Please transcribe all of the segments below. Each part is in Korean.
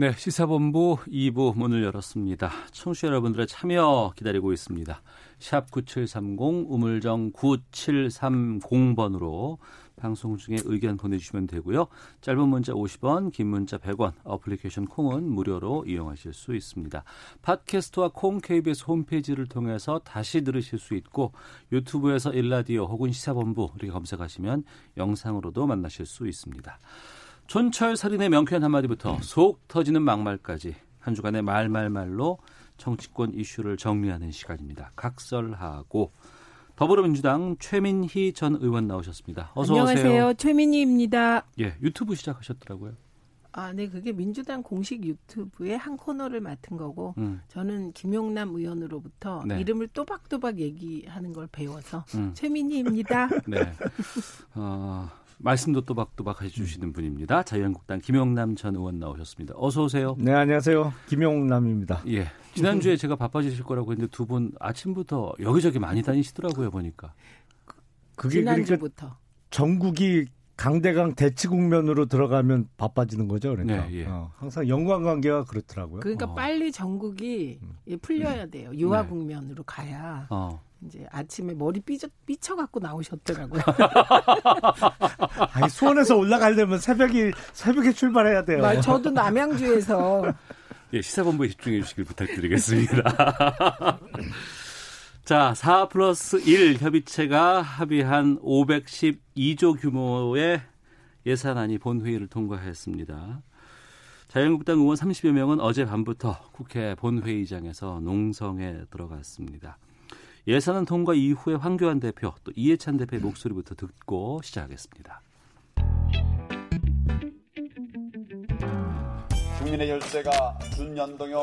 네, 시사본부 2부 문을 열었습니다. 청취자 여러분들의 참여 기다리고 있습니다. 샵 9730 우물정 9730번으로 방송 중에 의견 보내주시면 되고요. 짧은 문자 50원, 긴 문자 100원, 어플리케이션 콩은 무료로 이용하실 수 있습니다. 팟캐스트와 콩 KBS 홈페이지를 통해서 다시 들으실 수 있고 유튜브에서 일라디오 혹은 시사본부 이렇게 검색하시면 영상으로도 만나실 수 있습니다. 촌철 살인의 명쾌한 한마디부터 속 터지는 막말까지 한 주간의 말말말로 정치권 이슈를 정리하는 시간입니다. 각설하고 더불어민주당 최민희 전 의원 나오셨습니다. 어서 안녕하세요. 오세요. 최민희입니다. 예, 유튜브 시작하셨더라고요. 아, 네, 그게 민주당 공식 유튜브의 한 코너를 맡은 거고, 음, 저는 김용남 의원으로부터 네. 이름을 또박또박 얘기하는 걸 배워서 음. 최민희입니다. 네. 어, 말씀도 또박또박 해주시는 분입니다. 자유한국당 김영남 전 의원 나오셨습니다. 어서 오세요. 네, 안녕하세요. 김용남입니다. 예. 지난주에 제가 바빠지실 거라고 했는데 두 분 아침부터 여기저기 많이 다니시더라고요, 보니까. 그게 그러니까 지난주부터. 전국이 강대강 대치 국면으로 들어가면 바빠지는 거죠, 그러니까. 네, 예. 어, 항상 연관 관계가 그렇더라고요. 그러니까 어. 빨리 전국이 예, 풀려야 돼요. 유화 국면으로 가야 어. 이제 아침에 머리 삐져 삐쳐 갖고 나오셨더라고요. 아니, 수원에서 올라가려면 새벽이 새벽에 출발해야 돼요. 막 저도 남양주에서 예, 시사본부에 집중해 주시길 부탁드리겠습니다. 자, 4 플러스 1 협의체가 합의한 512조 규모의 예산안이 본회의를 통과했습니다. 자유한국당 의원 30여 명은 어제 밤부터 국회 본회의장에서 농성에 들어갔습니다. 예산안 통과 이후에 황교안 대표 또 이해찬 대표의 목소리부터 듣고 시작하겠습니다. 국민의 열쇠가 준연동형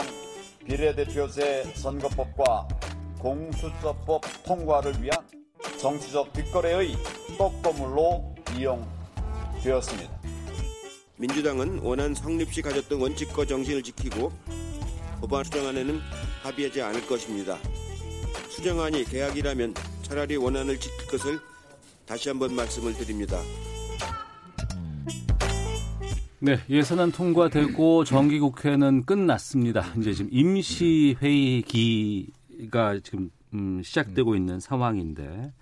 비례대표제 선거법과 공수처법 통과를 위한 정치적 뒷거래의 떡고물로 이용되었습니다. 민주당은 원안 성립 시 가졌던 원칙과 정신을 지키고 법안 수정안에는 합의하지 않을 것입니다. 수정안이 계약이라면 차라리 원안을 지킬 것을 다시 한번 말씀을 드립니다. 네, 예산안 통과되고 정기국회는 끝났습니다. 이제 지금 임시회의기가 지금 음, 시작되고 있는 상황인데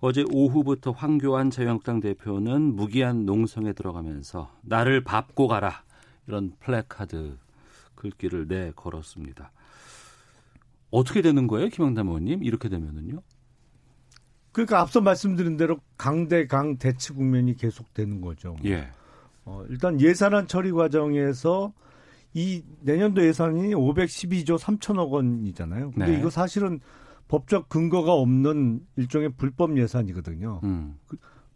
어제 오후부터 황교안 자유한국당 대표는 무기한 농성에 들어가면서 나를 밟고 가라 이런 플래카드 글귀를 내 걸었습니다. 어떻게 되는 거예요, 김영남 의원님? 이렇게 되면은요? 그러니까 앞서 말씀드린 대로 강대강 대치 국면이 계속되는 거죠. 예. 어, 일단 예산안 처리 과정에서 이 내년도 예산이 512조 3천억 원이잖아요. 근데 네. 이거 사실은 법적 근거가 없는 일종의 불법 예산이거든요. 음.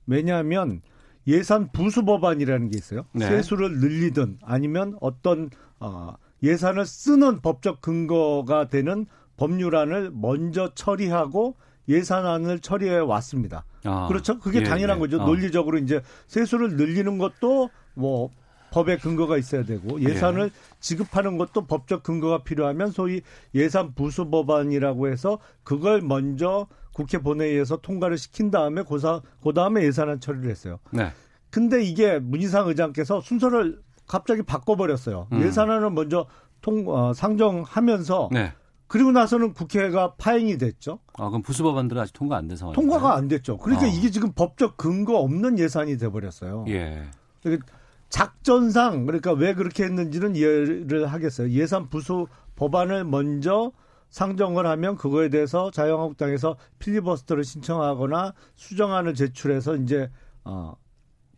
왜냐하면 예산 부수 법안이라는 게 있어요. 네. 세수를 늘리든 아니면 어떤 어, 예산을 쓰는 법적 근거가 되는 법률안을 먼저 처리하고 예산안을 처리해 왔습니다. 아, 그렇죠? 그게 예, 당연한 예. 거죠. 어. 논리적으로 이제 세수를 늘리는 것도 뭐 법의 근거가 있어야 되고 예산을 예. 지급하는 것도 법적 근거가 필요하면 소위 예산 부수 법안이라고 해서 그걸 먼저 국회 본회의에서 통과를 시킨 다음에 고사 그 다음에 예산안 처리를 했어요. 네. 근데 이게 문희상 의장께서 순서를 갑자기 바꿔 버렸어요. 음. 예산안을 먼저 통 어, 상정하면서 네. 그리고 나서는 국회가 파행이 됐죠. 아, 그럼 부수 법안들은 아직 통과 안 된 상황이에요. 통과가 안 됐죠. 그러니까 어. 이게 지금 법적 근거 없는 예산이 돼버렸어요. 예. 그러니까 작전상 그러니까 왜 그렇게 했는지는 이해를 하겠어요. 예산 부수 법안을 먼저 상정을 하면 그거에 대해서 자유한국당에서 필리버스터를 신청하거나 수정안을 제출해서 이제 어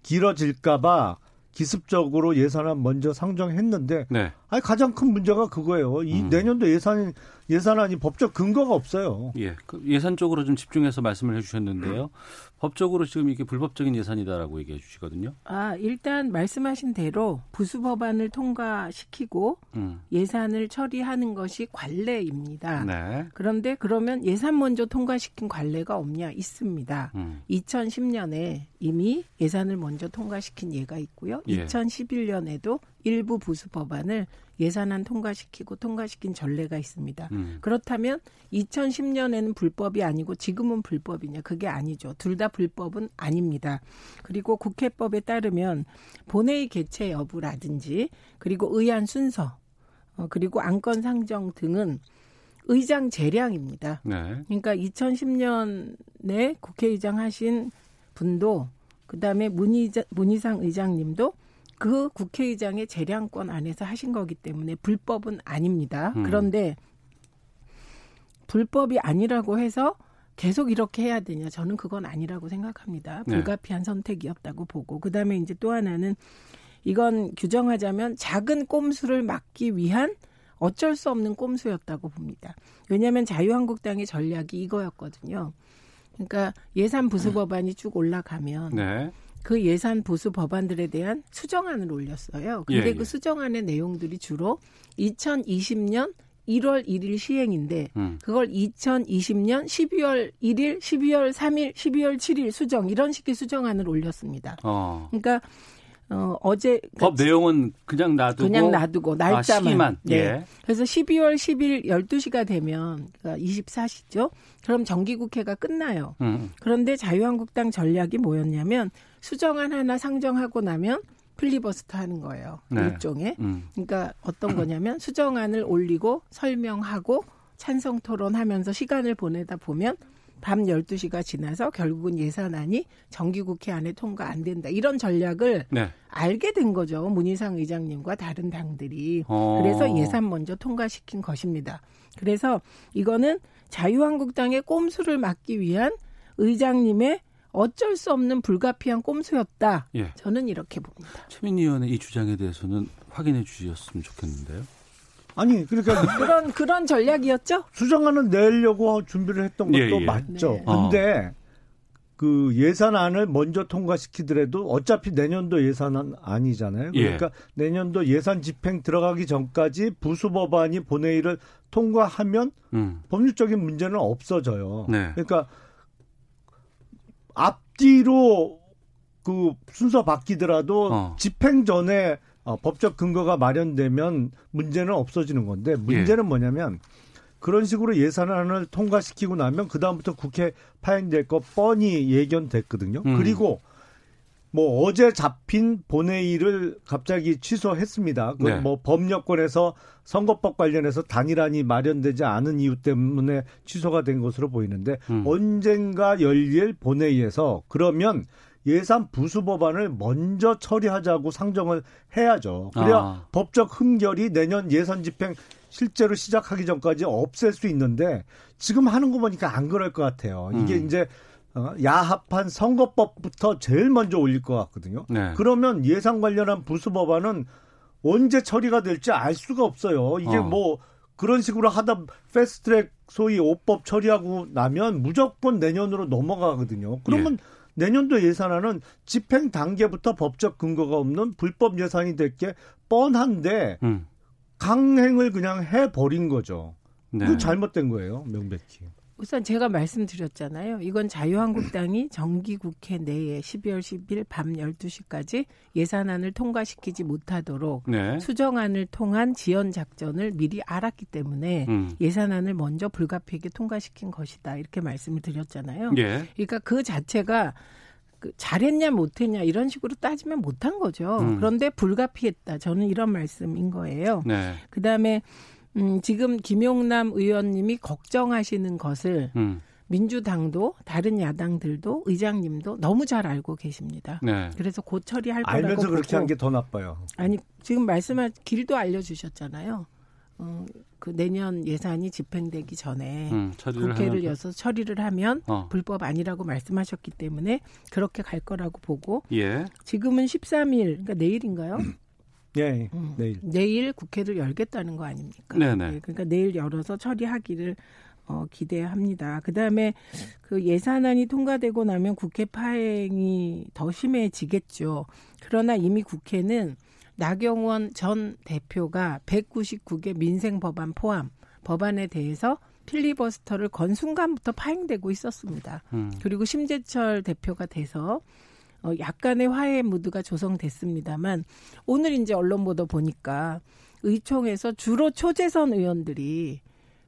길어질까봐 기습적으로 예산안 먼저 상정했는데 네. 아니 가장 큰 문제가 그거예요. 이 음. 내년도 예산 예산안이 법적 근거가 없어요. 예. 그 예산 쪽으로 좀 집중해서 말씀을 해 주셨는데요. 법적으로 지금 이게 불법적인 예산이다라고 얘기해 주시거든요. 아, 일단 말씀하신 대로 부수 법안을 통과시키고 음. 예산을 처리하는 것이 관례입니다. 네. 그런데 그러면 예산 먼저 통과시킨 관례가 없냐? 있습니다. 음. 2010년에 이미 예산을 먼저 통과시킨 예가 있고요. 예. 2011년에도 일부 부수 법안을 예산안 통과시키고 통과시킨 전례가 있습니다. 음. 그렇다면 2010년에는 불법이 아니고 지금은 불법이냐? 그게 아니죠. 둘 다 불법은 아닙니다. 그리고 국회법에 따르면 본회의 개최 여부라든지 그리고 의안 순서 어, 그리고 안건 상정 등은 의장 재량입니다. 네. 그러니까 2010년에 국회의장 하신 분도 그다음에 문희자, 문희상 의장님도 그 국회의장의 재량권 안에서 하신 거기 때문에 불법은 아닙니다. 음. 그런데 불법이 아니라고 해서 계속 이렇게 해야 되냐? 저는 그건 아니라고 생각합니다. 네. 불가피한 선택이었다고 보고 그다음에 이제 또 하나는 이건 규정하자면 작은 꼼수를 막기 위한 어쩔 수 없는 꼼수였다고 봅니다. 왜냐하면 자유한국당의 전략이 이거였거든요. 그러니까 예산 부수 법안이 쭉 올라가면 네. 그 예산 보수 법안들에 대한 수정안을 올렸어요. 근데 예, 예. 그 수정안의 내용들이 주로 2020년 1월 1일 시행인데 음. 그걸 2020년 12월 1일, 12월 3일, 12월 7일 수정 이런 식의 수정안을 올렸습니다. 어. 그러니까 어, 어제 법 내용은 그냥 놔두고 그냥 놔두고 날짜만. 아. 네. 예. 그래서 12월 10일 12시가 되면 그러니까 24시죠. 그럼 정기국회가 끝나요. 음. 그런데 자유한국당 전략이 뭐였냐면 수정안 하나 상정하고 나면 필리버스터 하는 거예요. 네. 일종의. 음. 그러니까 어떤 거냐면 수정안을 올리고 설명하고 찬성 토론하면서 시간을 보내다 보면 밤 12시가 지나서 결국은 예산안이 정기국회 안에 통과 안 된다. 이런 전략을 네. 알게 된 거죠. 문희상 의장님과 다른 당들이. 어. 그래서 예산 먼저 통과시킨 것입니다. 그래서 이거는 자유한국당의 꼼수를 막기 위한 의장님의 어쩔 수 없는 불가피한 꼼수였다. 예. 저는 이렇게 봅니다. 최민희 의원의 이 주장에 대해서는 확인해 주셨으면 좋겠는데요. 아니 그러니까 그런 그런 전략이었죠? 수정안을 내려고 준비를 했던 것도 예, 예. 맞죠. 네. 근데 그 예산안을 먼저 통과시키더라도 어차피 내년도 예산안 아니잖아요. 예. 그러니까 내년도 예산 집행 들어가기 전까지 부수 법안이 본회의를 통과하면 음. 법률적인 문제는 없어져요. 네. 그러니까 앞뒤로 그 순서 바뀌더라도 어. 집행 전에 어, 법적 근거가 마련되면 문제는 없어지는 건데 문제는 예. 뭐냐면 그런 식으로 예산안을 통과시키고 나면 그 다음부터 국회 파행될 거 뻔히 예견됐거든요. 음. 그리고 뭐 어제 잡힌 본회의를 갑자기 취소했습니다. 그 네. 뭐 법령권에서 선거법 관련해서 단일안이 마련되지 않은 이유 때문에 취소가 된 것으로 보이는데 음. 언젠가 열릴 본회의에서 그러면 예산 부수 법안을 먼저 처리하자고 상정을 해야죠. 그래야 아. 법적 흥결이 내년 예산 집행 실제로 시작하기 전까지 없앨 수 있는데 지금 하는 거 보니까 안 그럴 것 같아요. 이게 음. 이제 어, 야합한 선거법부터 제일 먼저 올릴 것 같거든요. 네. 그러면 예산 관련한 부수 법안은 언제 처리가 될지 알 수가 없어요. 이게 어. 뭐 그런 식으로 하다 패스트트랙 소위 5법 처리하고 나면 무조건 내년으로 넘어가거든요. 그러면 예. 내년도 예산안은 집행 단계부터 법적 근거가 없는 불법 예산이 될 게 뻔한데 음. 강행을 그냥 해버린 거죠. 네. 이거 잘못된 거예요, 명백히. 우선 제가 말씀드렸잖아요. 이건 자유한국당이 정기국회 내에 12월 10일 밤 12시까지 예산안을 통과시키지 못하도록 네. 수정안을 통한 지연 작전을 미리 알았기 때문에 음. 예산안을 먼저 불가피하게 통과시킨 것이다. 이렇게 말씀을 드렸잖아요. 예. 그러니까 그 자체가 그 잘했냐 못했냐 이런 식으로 따지면 못한 거죠. 음. 그런데 불가피했다. 저는 이런 말씀인 거예요. 네. 그다음에 음, 지금 김용남 의원님이 걱정하시는 것을 음. 민주당도 다른 야당들도 의장님도 너무 잘 알고 계십니다. 네. 그래서 곧 처리할 거라고 알면서 그렇게 한 게 더 나빠요. 아니 지금 말씀한 길도 알려주셨잖아요. 어, 그 내년 예산이 집행되기 전에 음, 국회를 여서 처리를 하면 어. 불법 아니라고 말씀하셨기 때문에 그렇게 갈 거라고 보고 예. 지금은 13일 그러니까 내일인가요? 예, 음. 내일. 내일 국회를 열겠다는 거 아닙니까? 네네. 예, 그러니까 내일 열어서 처리하기를 어, 기대합니다. 그 다음에 그 예산안이 통과되고 나면 국회 파행이 더 심해지겠죠. 그러나 이미 국회는 나경원 전 대표가 199개 민생 법안 포함 법안에 대해서 필리버스터를 건 순간부터 파행되고 있었습니다. 음. 그리고 심재철 대표가 돼서 어, 약간의 화해 무드가 조성됐습니다만 오늘 이제 언론 보도 보니까 의총에서 주로 초재선 의원들이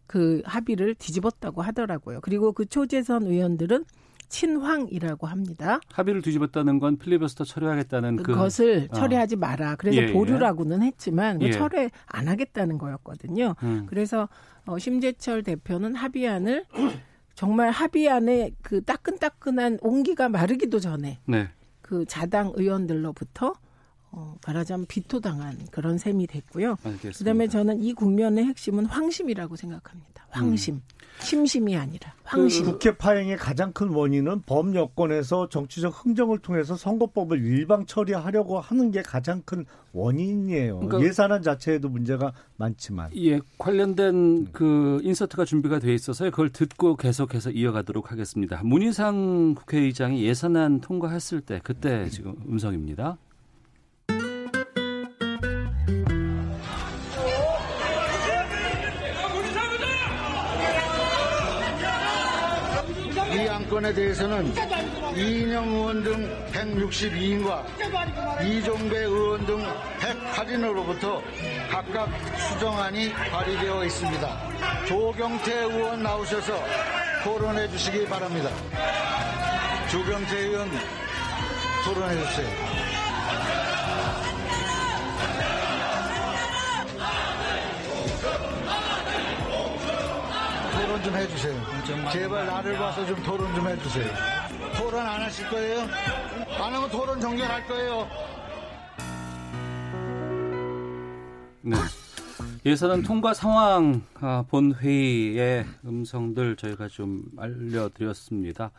그 합의를 뒤집었다고 하더라고요. 그리고 그 초재선 의원들은 친황이라고 합니다. 합의를 뒤집었다는 건 필리버스터 처리하겠다는 그 그것을 어. 처리하지 마라. 그래서 예, 예. 보류라고는 했지만 그 예. 철회 안 하겠다는 거였거든요. 음. 그래서 어, 심재철 대표는 합의안을 정말 합의안에 그 따끈따끈한 온기가 마르기도 전에 네. 그 자당 의원들로부터 어, 말하자면 비토당한 그런 셈이 됐고요. 알겠습니다. 그다음에 저는 이 국면의 핵심은 황심이라고 생각합니다. 황심, 음. 심심이 아니라 황심. 그 국회 파행의 가장 큰 원인은 범 여권에서 정치적 흥정을 통해서 선거법을 일방 처리하려고 하는 게 가장 큰 원인이에요. 그러니까- 예산안 자체에도 문제가 많지만. 예, 관련된 그 인서트가 준비가 돼 있어서 그걸 듣고 계속해서 이어가도록 하겠습니다. 문희상 국회의장이 예산안 통과했을 때 그때 지금 음성입니다. 건에 대해서는 이인영 의원 등 162인과 이종배 의원 등 108인으로부터 각각 수정안이 발의되어 있습니다. 조경태 의원 나오셔서 토론해 주시기 바랍니다. 조경태 의원 토론해 주세요. 토론 좀 해주세요. 제발 나를 봐서 좀 토론 좀 해주세요. 토론 안 하실 거예요? 안 하면 토론 정결할 거예요. 네. 예산안 통과 상황 아, 본 회의의 음성들 저희가 좀 알려드렸습니다.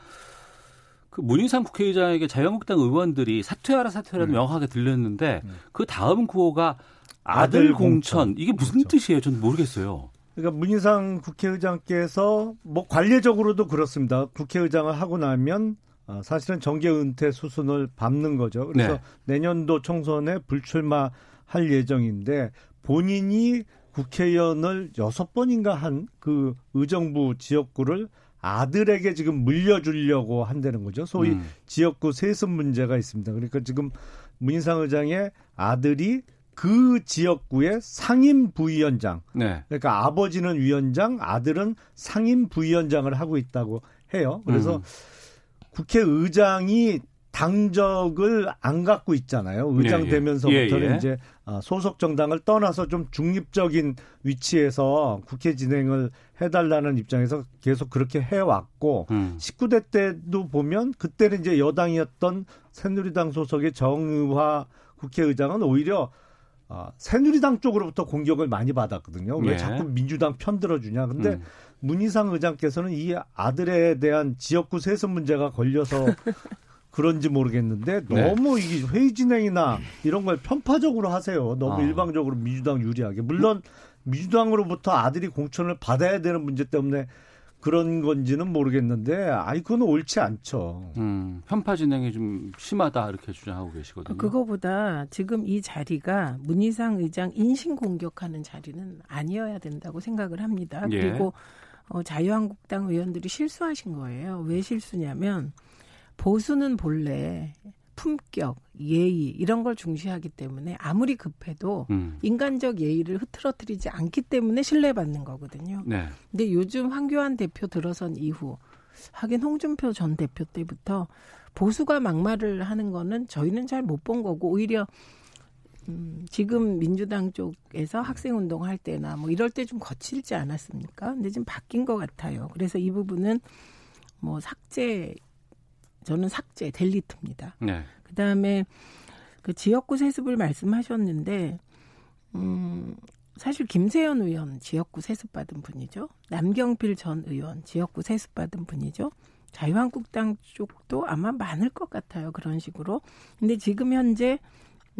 그 문희상 국회의장에게 자유한국당 의원들이 사퇴하라 사퇴하라 네. 명확하게 들렸는데 그 다음 구호가 아들 아들 공천 공천. 이게 무슨 그렇죠. 뜻이에요? 저는 모르겠어요. 그러니까 문희상 국회의장께서 뭐 관례적으로도 그렇습니다. 국회의장을 하고 나면 어, 사실은 정계 은퇴 수순을 밟는 거죠. 그래서 네. 내년도 총선에 불출마 할 예정인데 본인이 국회의원을 여섯 번인가 한 그 의정부 지역구를 아들에게 지금 물려주려고 한다는 거죠. 소위 음. 지역구 세습 문제가 있습니다. 그러니까 지금 문희상 의장의 아들이 그 지역구의 상임 부위원장, 네. 그러니까 아버지는 위원장, 아들은 상임 부위원장을 하고 있다고 해요. 그래서 음. 국회의장이 당적을 안 갖고 있잖아요. 의장 예, 예. 되면서부터는 예, 예. 이제 어, 소속 정당을 떠나서 좀 중립적인 위치에서 국회 진행을 해달라는 입장에서 계속 그렇게 해왔고 음. 19대 때도 보면 그때는 이제 여당이었던 새누리당 소속의 정의화 국회의장은 오히려 어, 새누리당 쪽으로부터 공격을 많이 받았거든요. 왜 예. 자꾸 민주당 편 들어주냐. 근데 음. 문희상 의장께서는 이 아들에 대한 지역구 세습 문제가 걸려서 그런지 모르겠는데 네. 너무 이 회의 진행이나 이런 걸 편파적으로 하세요. 너무 아. 일방적으로 민주당 유리하게. 물론 민주당으로부터 아들이 공천을 받아야 되는 문제 때문에 그런 건지는 모르겠는데 아이 그건 옳지 않죠. 음, 편파 진행이 좀 심하다 이렇게 주장하고 계시거든요. 그거보다 지금 이 자리가 문희상 의장 인신 공격하는 자리는 아니어야 된다고 생각을 합니다. 예. 그리고 어, 자유한국당 의원들이 실수하신 거예요. 왜 실수냐면 보수는 본래 품격, 예의 이런 걸 중시하기 때문에 아무리 급해도 음. 인간적 예의를 흐트러뜨리지 않기 때문에 신뢰받는 거거든요. 네. 근데 요즘 황교안 대표 들어선 이후 하긴 홍준표 전 대표 때부터 보수가 막말을 하는 거는 저희는 잘 못 본 거고 오히려 음, 지금 민주당 쪽에서 학생 운동할 때나 뭐 이럴 때 좀 거칠지 않았습니까? 근데 지금 바뀐 것 같아요. 그래서 이 부분은 뭐 삭제 저는 삭제 델리트입니다. 네. 그다음에 그 지역구 세습을 말씀하셨는데 음 사실 김세연 의원 지역구 세습 받은 분이죠. 남경필 전 의원 지역구 세습 받은 분이죠. 자유한국당 쪽도 아마 많을 것 같아요. 그런 식으로. 근데 지금 현재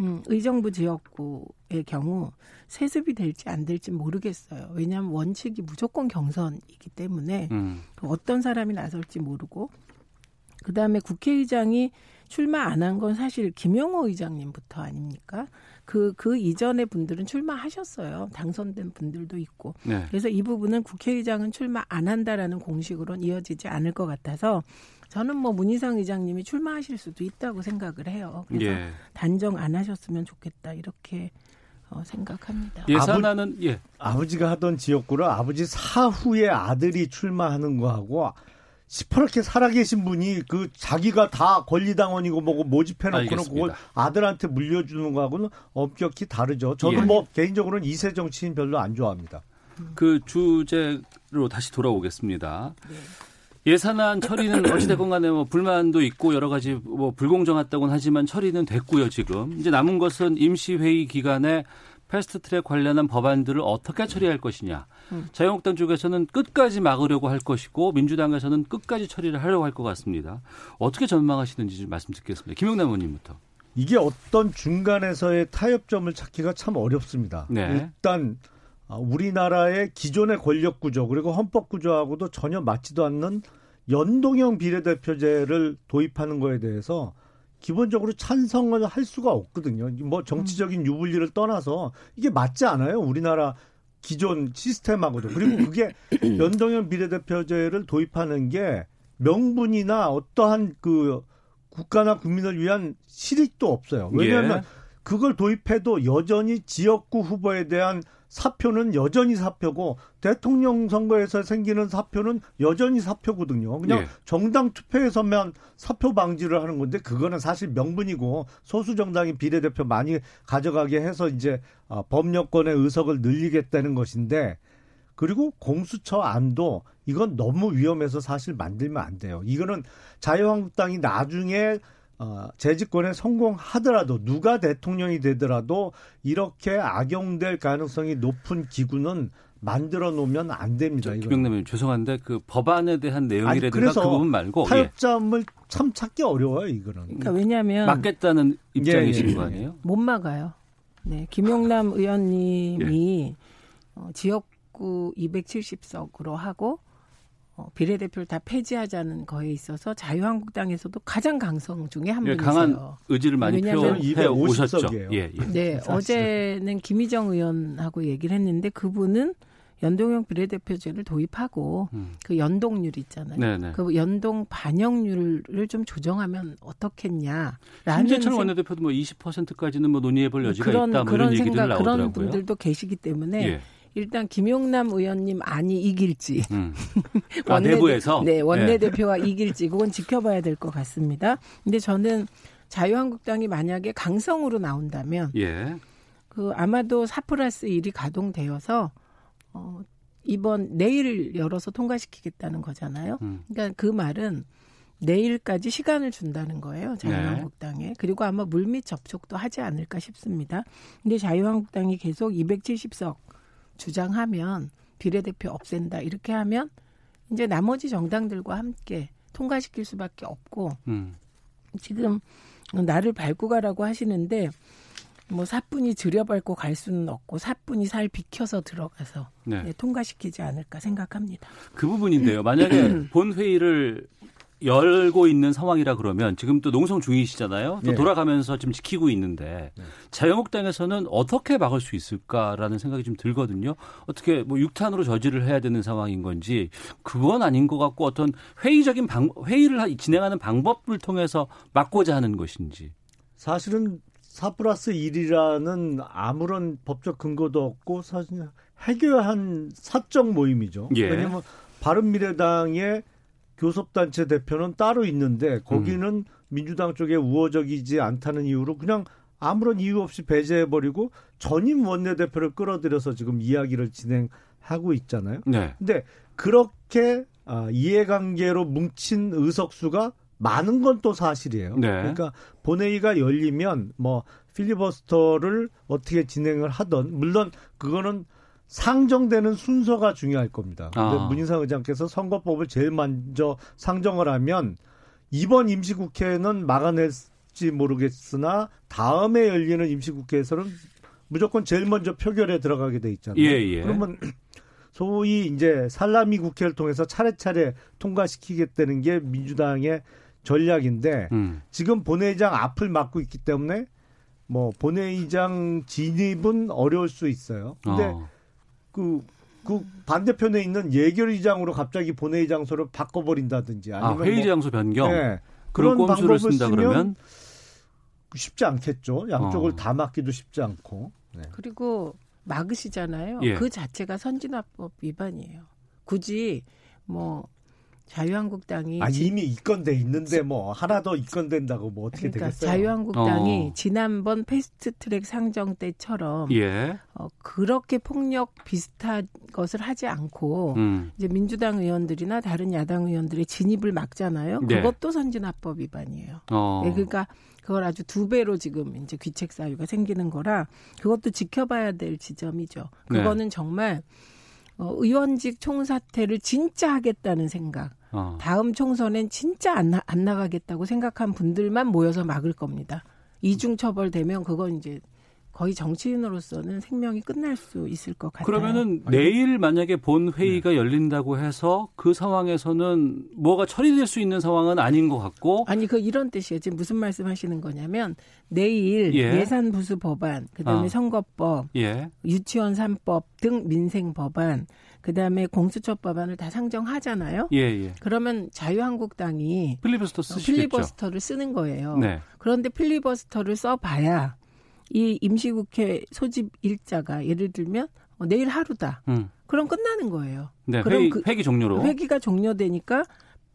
음, 의정부 지역구의 경우 세습이 될지 안 될지 모르겠어요. 왜냐하면 원칙이 무조건 경선이기 때문에 음. 어떤 사람이 나설지 모르고 그 다음에 국회의장이 출마 안 한 건 사실 김영호 의장님부터 아닙니까? 그, 그 이전의 분들은 출마하셨어요. 당선된 분들도 있고. 네. 그래서 이 부분은 국회의장은 출마 안 한다라는 공식으로는 이어지지 않을 것 같아서 저는 뭐 문희상 의장님이 출마하실 수도 있다고 생각을 해요. 그래서 예. 단정 안 하셨으면 좋겠다. 이렇게 어, 생각합니다. 예산안은 예. 아버지가 하던 지역구를 아버지 사후에 아들이 출마하는 거하고 시퍼렇게 살아계신 분이 그 자기가 다 권리당원이고 뭐고 모집해놓고는 그걸 아들한테 물려주는 거하고는 엄격히 다르죠. 저도 예. 뭐 개인적으로는 이세 정치인 별로 안 좋아합니다. 그 주제로 다시 돌아오겠습니다. 네. 예산안 처리는 어찌됐건 간에 뭐 불만도 있고 여러 가지 뭐 불공정했다고는 하지만 처리는 됐고요, 지금. 이제 남은 것은 임시회의 기간에 패스트트랙 관련한 법안들을 어떻게 처리할 것이냐. 음. 자유한국당 쪽에서는 끝까지 막으려고 할 것이고 민주당에서는 끝까지 처리를 하려고 할 것 같습니다. 어떻게 전망하시는지 좀 말씀 듣겠습니다. 김영남 의원님부터. 이게 어떤 중간에서의 타협점을 찾기가 참 어렵습니다. 네. 일단 아, 우리나라의 기존의 권력 구조 그리고 헌법 구조하고도 전혀 맞지도 않는 연동형 비례대표제를 도입하는 거에 대해서 기본적으로 찬성을 할 수가 없거든요. 뭐 정치적인 유불리를 떠나서 이게 맞지 않아요. 우리나라 기존 시스템하고도. 그리고 그게 연동형 비례대표제를 도입하는 게 명분이나 어떠한 그 국가나 국민을 위한 실익도 없어요. 왜냐하면 예. 그걸 도입해도 여전히 지역구 후보에 대한 사표는 여전히 사표고 대통령 선거에서 생기는 사표는 여전히 사표거든요. 그냥 예. 정당 투표에서만 사표 방지를 하는 건데 그거는 사실 명분이고 소수 정당이 비례대표 많이 가져가게 해서 이제 어, 법여권의 의석을 늘리겠다는 것인데 그리고 공수처 안도 이건 너무 위험해서 사실 만들면 안 돼요. 이거는 자유한국당이 나중에 어, 재집권에 성공하더라도 누가 대통령이 되더라도 이렇게 악용될 가능성이 높은 기구는 만들어 놓으면 안 됩니다. 김영남 의원 죄송한데 그 법안에 대한 내용이라든가 그 부분 말고 예. 타협점을 예. 참 찾기 어려워요 이거는. 그러니까 왜냐하면 막겠다는 입장이신 예, 예, 거 아니에요? 못 막아요. 네, 김용남 의원님이 예. 어, 지역구 270석으로 하고 어, 비례대표를 다 폐지하자는 거에 있어서 자유한국당에서도 가장 강성 중에 한 예, 분이세요. 강한 의지를 많이 표해 오셨죠. 예, 예. 네, 어제는 김희정 의원하고 얘기를 했는데 그분은 연동형 비례대표제를 도입하고 음. 그 연동률 있잖아요. 네네. 네. 그 연동 반영률을 좀 조정하면 어떻겠냐. 김재철 원내대표도 뭐 20%까지는 뭐 논의해볼 여지가 그런, 있다. 뭐 그런 이런 생각, 나오더라고요. 그런 분들도 계시기 때문에 예. 일단 김용남 의원님 안이 이길지 음. 아, 내부에서 네 원내 대표가 네. 이길지 그건 지켜봐야 될 것 같습니다. 근데 저는 자유한국당이 만약에 강성으로 나온다면 예. 그 아마도 4 플러스 1이 가동되어서 어 이번 내일 열어서 통과시키겠다는 거잖아요. 음. 그러니까 그 말은 내일까지 시간을 준다는 거예요. 자유한국당에. 네. 그리고 아마 물밑 접촉도 하지 않을까 싶습니다. 근데 자유한국당이 계속 270석 주장하면 비례대표 없앤다 이렇게 하면 이제 나머지 정당들과 함께 통과시킬 수밖에 없고 음. 지금 나를 밟고 가라고 하시는데 뭐 사뿐히 들여밟고 갈 수는 없고 사뿐히 살 비켜서 들어가서 네. 네, 통과시키지 않을까 생각합니다. 그 부분인데요. 만약에 본 회의를 열고 있는 상황이라 그러면 지금 또 농성 중이시잖아요. 또 네. 돌아가면서 지금 지키고 있는데 네. 자유한국당에서는 어떻게 막을 수 있을까라는 생각이 좀 들거든요. 어떻게 뭐 육탄으로 저지를 해야 되는 상황인 건지 그건 아닌 것 같고 어떤 회의적인 방, 회의를 진행하는 방법을 통해서 막고자 하는 것인지. 사실은 4 플러스 1이라는 아무런 법적 근거도 없고 사실 해결한 사적 모임이죠. 예. 왜냐하면 바른미래당의 교섭단체 대표는 따로 있는데 거기는 음. 민주당 쪽에 우호적이지 않다는 이유로 그냥 아무런 이유 없이 배제해버리고 전임 원내대표를 끌어들여서 지금 이야기를 진행하고 있잖아요. 네. 근데 그렇게 아, 이해관계로 뭉친 의석수가 많은 건 또 사실이에요. 네. 그러니까 본회의가 열리면 뭐 필리버스터를 어떻게 진행을 하던 물론 그거는 상정되는 순서가 중요할 겁니다. 근데 아. 문인상 의장께서 선거법을 제일 먼저 상정을 하면 이번 임시국회는 막아낼지 모르겠으나 다음에 열리는 임시국회에서는 무조건 제일 먼저 표결에 들어가게 돼 있잖아요. 예, 예. 그러면 소위 이제 살라미 국회를 통해서 차례차례 통과시키겠다는 게 민주당의 전략인데 음. 지금 본회의장 앞을 막고 있기 때문에 뭐 본회의장 진입은 어려울 수 있어요. 근데 어. 그, 그 반대편에 있는 예결의장으로 갑자기 본회의 장소를 바꿔버린다든지 아니면 아, 회의 뭐 장소 변경 네, 그런 꼼수를 쓴다 그러면 쉽지 않겠죠. 양쪽을 어. 다 막기도 쉽지 않고. 네. 그리고 막으시잖아요. 예. 그 자체가 선진화법 위반이에요. 굳이 뭐 자유한국당이 아 이미 입건돼 있는데 뭐 하나 더 입건된다고 뭐 어떻게 그러니까 되겠어요? 자유한국당이 어. 지난번 패스트트랙 상정 때처럼 예. 어, 그렇게 폭력 비슷한 것을 하지 않고 음. 이제 민주당 의원들이나 다른 야당 의원들의 진입을 막잖아요. 네. 그것도 선진화법 위반이에요. 어. 네, 그러니까 그걸 아주 두 배로 지금 이제 귀책 사유가 생기는 거라 그것도 지켜봐야 될 지점이죠. 네. 그거는 네. 정말 어, 의원직 총사퇴를 진짜 하겠다는 생각. 어. 다음 총선엔 진짜 안, 나, 안 나가겠다고 생각한 분들만 모여서 막을 겁니다. 이중 처벌되면 그건 이제 거의 정치인으로서는 생명이 끝날 수 있을 것 같아요. 그러면은 내일 만약에 본 회의가 네. 열린다고 해서 그 상황에서는 뭐가 처리될 수 있는 상황은 아닌 것 같고 아니 그 이런 뜻이에요. 지금 무슨 말씀하시는 거냐면 내일 예. 산 부수 법안, 그다음에 아. 선거법, 예. 유치원 3법 등 민생 법안, 그다음에 공수처 법안을 다 상정하잖아요. 예, 예. 그러면 자유한국당이 필리버스터 쓰시겠죠. 필리버스터를 쓰는 거예요. 네. 그런데 필리버스터를 써봐야 이 임시국회 소집 일자가 예를 들면 어, 내일 하루다. 음. 그럼 끝나는 거예요. 네, 그럼 회의, 그, 회기 종료로. 회기가 종료되니까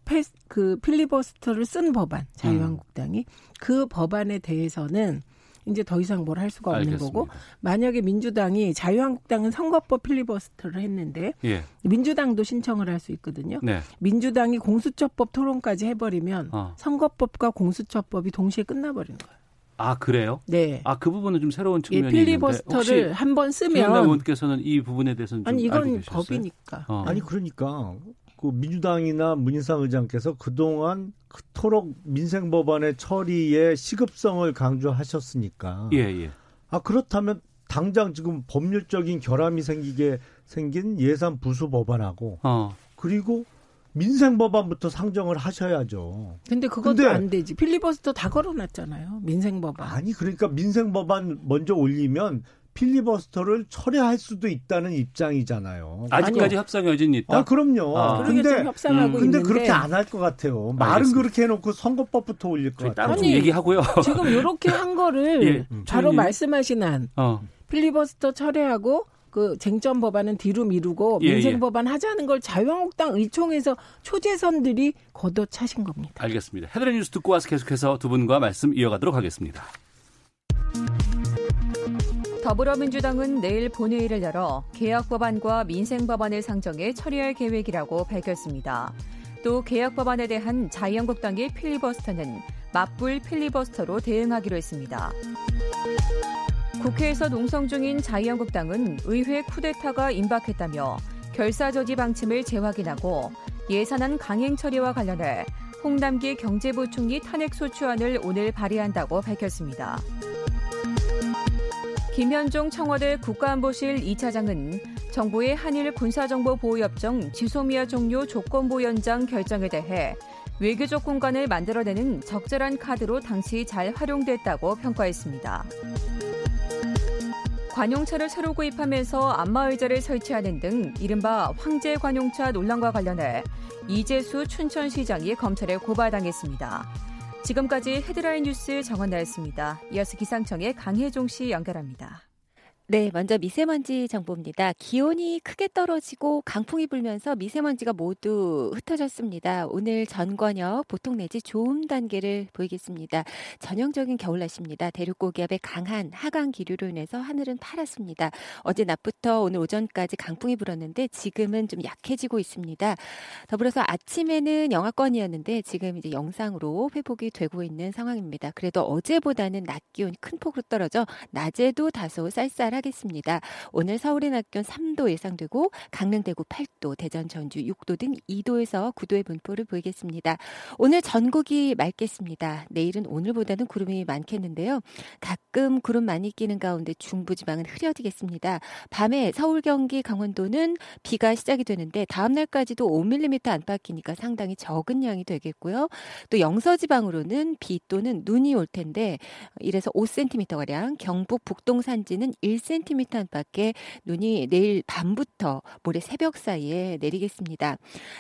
패스, 그 필리버스터를 쓴 법안 자유한국당이 음. 그 법안에 대해서는 이제 더 이상 뭘 할 수가 없는 알겠습니다. 거고 만약에 민주당이 자유한국당은 선거법 필리버스터를 했는데 예. 민주당도 신청을 할 수 있거든요. 네. 민주당이 공수처법 토론까지 해버리면 어. 선거법과 공수처법이 동시에 끝나버리는 거예요. 아 그래요? 네. 아 그 부분은 좀 새로운 측면이 예, 필리버스터를 한 번 쓰면 의원께서는 이 부분에 대해서는 아니 이건 법이니까. 어. 아니 그러니까 그 민주당이나 문인상 의장께서 그동안 그토록 민생 법안의 처리의 시급성을 강조하셨으니까. 예, 예. 아 그렇다면 당장 지금 법률적인 결함이 생기게 생긴 예산 부수 법안하고 어. 그리고 민생 법안부터 상정을 하셔야죠. 근데 그것도 근데, 안 되지. 필리버스터 다 걸어놨잖아요. 민생 법안. 아니 그러니까 민생 법안 먼저 올리면 필리버스터를 철회할 수도 있다는 입장이잖아요. 아직까지 아니요. 협상 여진이 있다. 아, 그럼요. 아. 근데 협상하고 음. 근데 그렇게 안 할 것 같아요. 말은 알겠습니다. 그렇게 해놓고 선거법부터 올릴 것 같아요. 아니, 얘기하고요. 지금 이렇게 한 거를 예, 바로 말씀하신 한 어. 필리버스터 철회하고 그 쟁점 법안은 뒤로 미루고 예, 민생 예. 법안 하자는 걸 자유한국당 의총에서 초재선들이 걷어차신 겁니다. 알겠습니다. 헤드라인 뉴스 듣고 와서 계속해서 두 분과 말씀 이어가도록 하겠습니다. 더불어민주당은 내일 본회의를 열어 개혁 법안과 민생 법안을 상정해 처리할 계획이라고 밝혔습니다. 또 개혁 법안에 대한 자유한국당의 필리버스터는 맞불 필리버스터로 대응하기로 했습니다. 국회에서 농성 중인 자유한국당은 의회 쿠데타가 임박했다며 결사저지 방침을 재확인하고 예산안 강행 처리와 관련해 홍남기 경제부총리 탄핵소추안을 오늘 발의한다고 밝혔습니다. 김현종 청와대 국가안보실 2차장은 정부의 한일 군사정보보호협정 지소미아 종료 조건부 연장 결정에 대해 외교적 공간을 만들어내는 적절한 카드로 당시 잘 활용됐다고 평가했습니다. 관용차를 새로 구입하면서 안마의자를 설치하는 등 이른바 황제 관용차 논란과 관련해 이재수 춘천시장이 검찰에 고발당했습니다. 지금까지 헤드라인 뉴스 정원 나였습니다. 이어서 기상청의 강혜종 씨 연결합니다. 네, 먼저 미세먼지 정보입니다. 기온이 크게 떨어지고 강풍이 불면서 미세먼지가 모두 흩어졌습니다. 오늘 전권역 보통 내지 좋음 단계를 보이겠습니다. 전형적인 겨울 날씨입니다. 대륙 고기압의 강한 하강 기류로 인해서 하늘은 파랗습니다. 어제 낮부터 오늘 오전까지 강풍이 불었는데 지금은 좀 약해지고 있습니다. 더불어서 아침에는 영하권이었는데 지금 이제 영상으로 회복이 되고 있는 상황입니다. 그래도 어제보다는 낮 기온이 큰 폭으로 떨어져 낮에도 다소 쌀쌀한 하겠습니다. 오늘 서울의 낮 기온 3도 예상되고 강릉 대구 8도, 대전 전주 6도 등 2도에서 9도의 분포를 보이겠습니다. 오늘 전국이 맑겠습니다. 내일은 오늘보다는 구름이 많겠는데요. 가끔 구름 많이 끼는 가운데 중부지방은 흐려지겠습니다. 밤에 서울, 경기, 강원도는 비가 시작이 되는데 다음 날까지도 5mm 안팎이니까 상당히 적은 양이 되겠고요. 또 영서지방으로는 비 또는 눈이 올 텐데 이래서 5cm 가량, 경북 북동 산지는 1 10cm 안팎의 눈이 내일 밤부터 모레 새벽 사이에 내리겠습니다.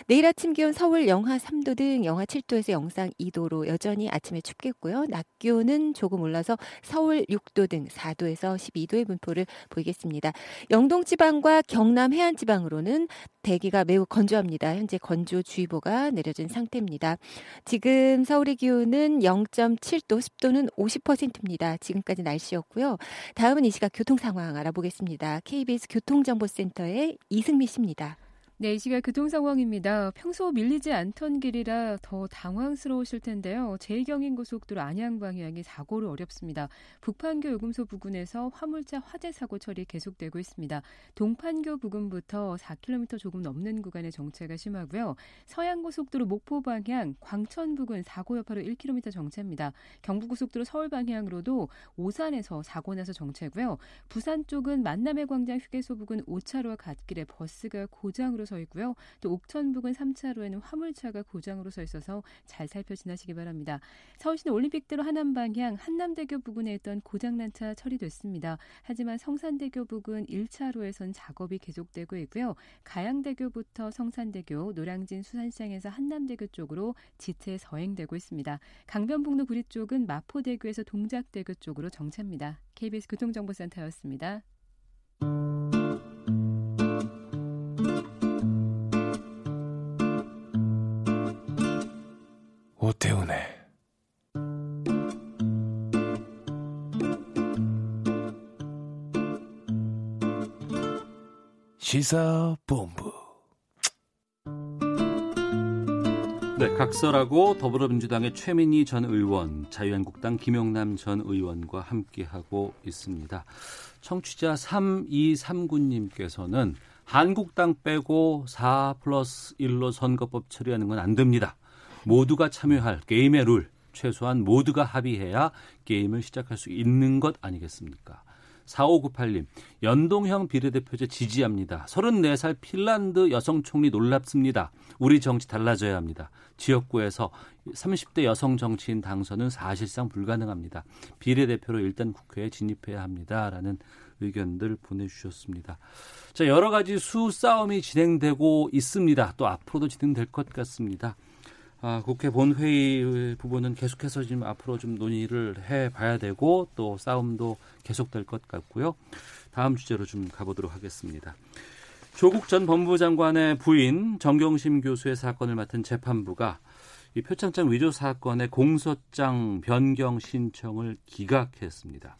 내일 아침 기온 서울 영하 3도 등 영하 7도에서 영상 2도로 여전히 아침에 춥겠고요. 낮 기온은 조금 올라서 서울 6도 등 4도에서 12도의 분포를 보이겠습니다. 영동 지방과 경남 해안 지방으로는 대기가 매우 건조합니다. 현재 건조주의보가 내려진 상태입니다. 지금 서울의 기온은 0.7도, 습도는 50%입니다. 지금까지 날씨였고요. 다음은 이 시각 교통 상황 상황 알아보겠습니다. KBS 교통정보센터의 이승미 씨입니다. 네, 이 시각 교통 상황입니다. 평소 밀리지 않던 길이라 더 당황스러우실 텐데요. 제2경인 고속도로 안양 방향이 사고로 어렵습니다. 북판교 요금소 부근에서 화물차 화재 사고 처리 계속되고 있습니다. 동판교 부근부터 4km 조금 넘는 구간의 정체가 심하고요. 서양고속도로 목포 방향 광천 부근 사고 여파로 1km 정체입니다. 경부고속도로 서울 방향으로도 오산에서 사고 나서 정체고요. 부산 쪽은 만남의 광장 휴게소 부근 5차로와 갓길에 버스가 고장으로 서 있고요. 또 옥천 부근 3차로에는 화물차가 고장으로 서 있어서 잘 살펴 지나시기 바랍니다. 서울시는 올림픽대로 하남 방향 한남대교 부근에 있던 고장난 차 처리됐습니다. 하지만 성산대교 부근 1차로에선 작업이 계속되고 있고요. 가양대교부터 성산대교, 노량진 수산시장에서 한남대교 쪽으로 지체 서행되고 있습니다. 강변북로 구리 쪽은 마포대교에서 동작대교 쪽으로 정체입니다. KBS 교통정보센터였습니다. 시사본부 네, 각설하고 더불어민주당의 최민희 전 의원, 자유한국당 김영남 전 의원과 함께하고 있습니다. 청취자 3239님께서는 한국당 빼고 4 플러스 1로 선거법 처리하는 건 안 됩니다. 모두가 참여할 게임의 룰 최소한 모두가 합의해야 게임을 시작할 수 있는 것 아니겠습니까? 4598님, 연동형 비례대표제 지지합니다. 34살 핀란드 여성 총리 놀랍습니다. 우리 정치 달라져야 합니다. 지역구에서 30대 여성 정치인 당선은 사실상 불가능합니다. 비례대표로 일단 국회에 진입해야 합니다. 라는 의견들 보내주셨습니다. 자, 여러 가지 수싸움이 진행되고 있습니다. 또 앞으로도 진행될 것 같습니다. 아, 국회 본회의 부분은 계속해서 지금 앞으로 좀 논의를 해 봐야 되고 또 싸움도 계속될 것 같고요. 다음 주제로 좀 가보도록 하겠습니다. 조국 전 법무부 장관의 부인 정경심 교수의 사건을 맡은 재판부가 이 표창장 위조 사건의 공소장 변경 신청을 기각했습니다.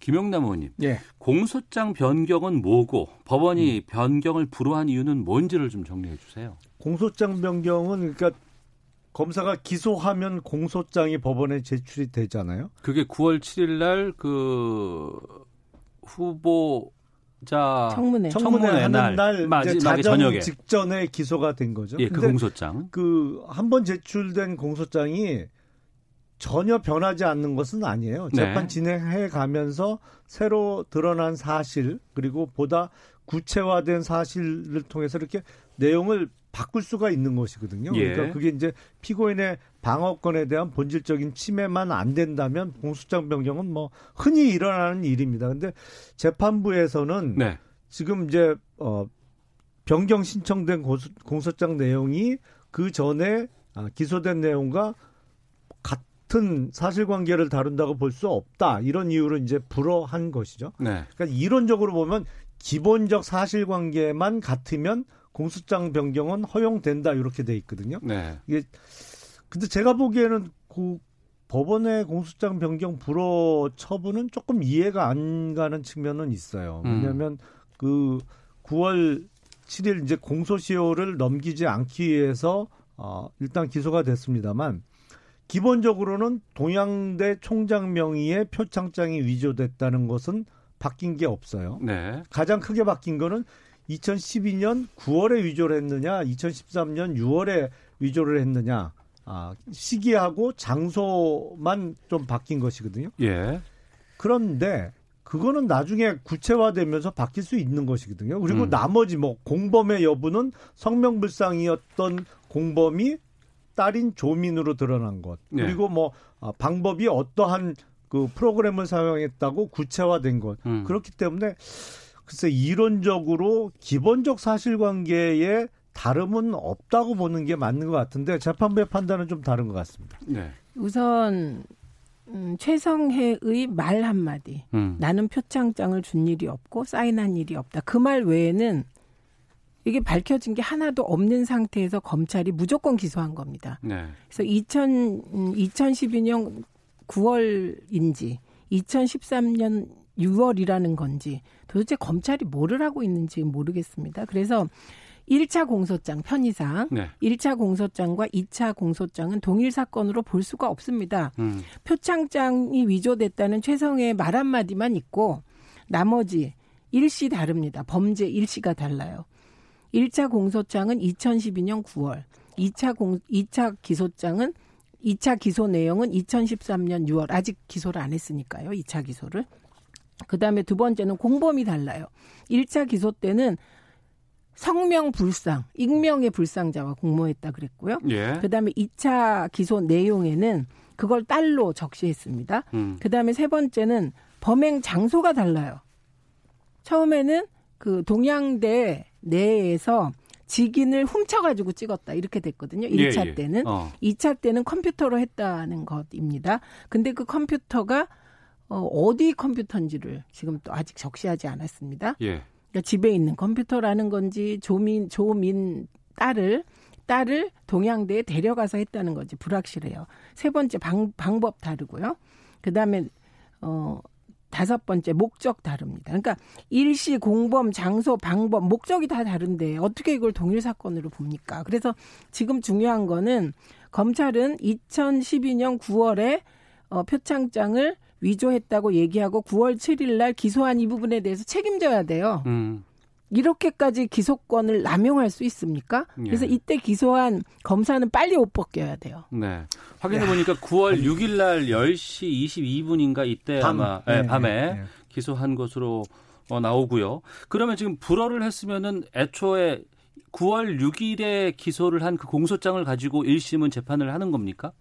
김용남 의원님, 예. 공소장 변경은 뭐고 법원이 음. 변경을 불허한 이유는 뭔지를 좀 정리해 주세요. 공소장 변경은 그러니까 검사가 기소하면 공소장이 법원에 제출이 되잖아요. 그게 9월 7일 날 그 후보자 청문회 청문회 하는 날, 날 마지막에 저녁에 직전에 기소가 된 거죠. 예, 그 공소장. 그 한 번 제출된 공소장이 전혀 변하지 않는 것은 아니에요. 네. 재판 네. 진행해 가면서 새로 드러난 사실 그리고 보다 구체화된 사실을 통해서 이렇게 내용을 바꿀 수가 있는 것이거든요. 예. 그러니까 그게 이제 피고인의 방어권에 대한 본질적인 침해만 안 된다면 공소장 변경은 뭐 흔히 일어나는 일입니다. 근데 재판부에서는 네. 지금 이제 어 변경 신청된 공소장 내용이 그 전에 아, 기소된 내용과 같은 사실관계를 다룬다고 볼 수 없다 이런 이유로 이제 불허한 것이죠. 네. 그러니까 이론적으로 보면 기본적 사실관계만 같으면 공소장 변경은 허용된다 이렇게 돼 있거든요. 네. 이게 근데 제가 보기에는 그 법원의 공소장 변경 불허 처분은 조금 이해가 안 가는 측면은 있어요. 음. 왜냐하면 음. 그 9월 7일 이제 공소시효를 넘기지 않기 위해서 어 일단 기소가 됐습니다만 기본적으로는 동양대 총장 명의의 표창장이 위조됐다는 것은 바뀐 게 없어요. 네. 가장 크게 바뀐 거는 2012년 9월에 위조를 했느냐, 2013년 6월에 위조를 했느냐, 아, 시기하고 장소만 좀 바뀐 것이거든요. 예. 그런데 그거는 나중에 구체화되면서 바뀔 수 있는 것이거든요. 그리고 음. 나머지 뭐 공범의 여부는 성명불상이었던 공범이 딸인 조민으로 드러난 것. 네. 그리고 뭐 아, 방법이 어떠한 그 프로그램을 사용했다고 구체화된 것. 음. 그렇기 때문에 글쎄 이론적으로 기본적 사실관계에 다름은 없다고 보는 게 맞는 것 같은데 재판부의 판단은 좀 다른 것 같습니다. 네. 우선 음, 최성혜의 말 한마디. 음. 나는 표창장을 준 일이 없고 사인한 일이 없다. 그 말 외에는 이게 밝혀진 게 하나도 없는 상태에서 검찰이 무조건 기소한 겁니다. 네. 그래서 2000, 2012년 음, 9월인지 2013년 6월이라는 건지 도대체 검찰이 뭐를 하고 있는지 모르겠습니다. 그래서 1차 공소장 편의상 네. 1차 공소장과 2차 공소장은 동일 사건으로 볼 수가 없습니다. 음. 표창장이 위조됐다는 최성의 말 한마디만 있고 나머지 일시 다릅니다. 범죄 일시가 달라요. 1차 공소장은 2012년 9월, 2차 공 2차 기소장은 2차 기소 내용은 2013년 6월 아직 기소를 안 했으니까요. 2차 기소를. 그 다음에 두 번째는 공범이 달라요. 1차 기소 때는 성명 불상, 익명의 불상자와 공모했다 그랬고요. 예. 그 다음에 2차 기소 내용에는 그걸 딸로 적시했습니다. 음. 그 다음에 세 번째는 범행 장소가 달라요. 처음에는 그 동양대 내에서 직인을 훔쳐가지고 찍었다 이렇게 됐거든요. 1차 예, 예. 때는 어. 2차 때는 컴퓨터로 했다는 것입니다. 근데 그 컴퓨터가 어, 어디 컴퓨터인지를 지금 또 아직 적시하지 않았습니다. 예. 그러니까 집에 있는 컴퓨터라는 건지 조민 조민 딸을 딸을 동양대에 데려가서 했다는 거지 불확실해요. 세 번째 방, 방법 다르고요. 그 다음에 어 다섯 번째 목적 다릅니다. 그러니까 일시 공범 장소 방법 목적이 다 다른데 어떻게 이걸 동일 사건으로 봅니까? 그래서 지금 중요한 거는 검찰은 2012년 9월에 어, 표창장을 위조했다고 얘기하고 9월 7일 날 기소한 이 부분에 대해서 책임져야 돼요. 음. 이렇게까지 기소권을 남용할 수 있습니까? 예. 그래서 이때 기소한 검사는 빨리 옷 벗겨야 돼요. 네. 확인해 보니까 9월 6일 날 10시 22분인가 이때 밤. 아마 네, 네, 밤에 네. 기소한 것으로 어, 나오고요. 그러면 지금 불허를 했으면은 애초에 9월 6일에 기소를 한 그 공소장을 가지고 1심은 재판을 하는 겁니까?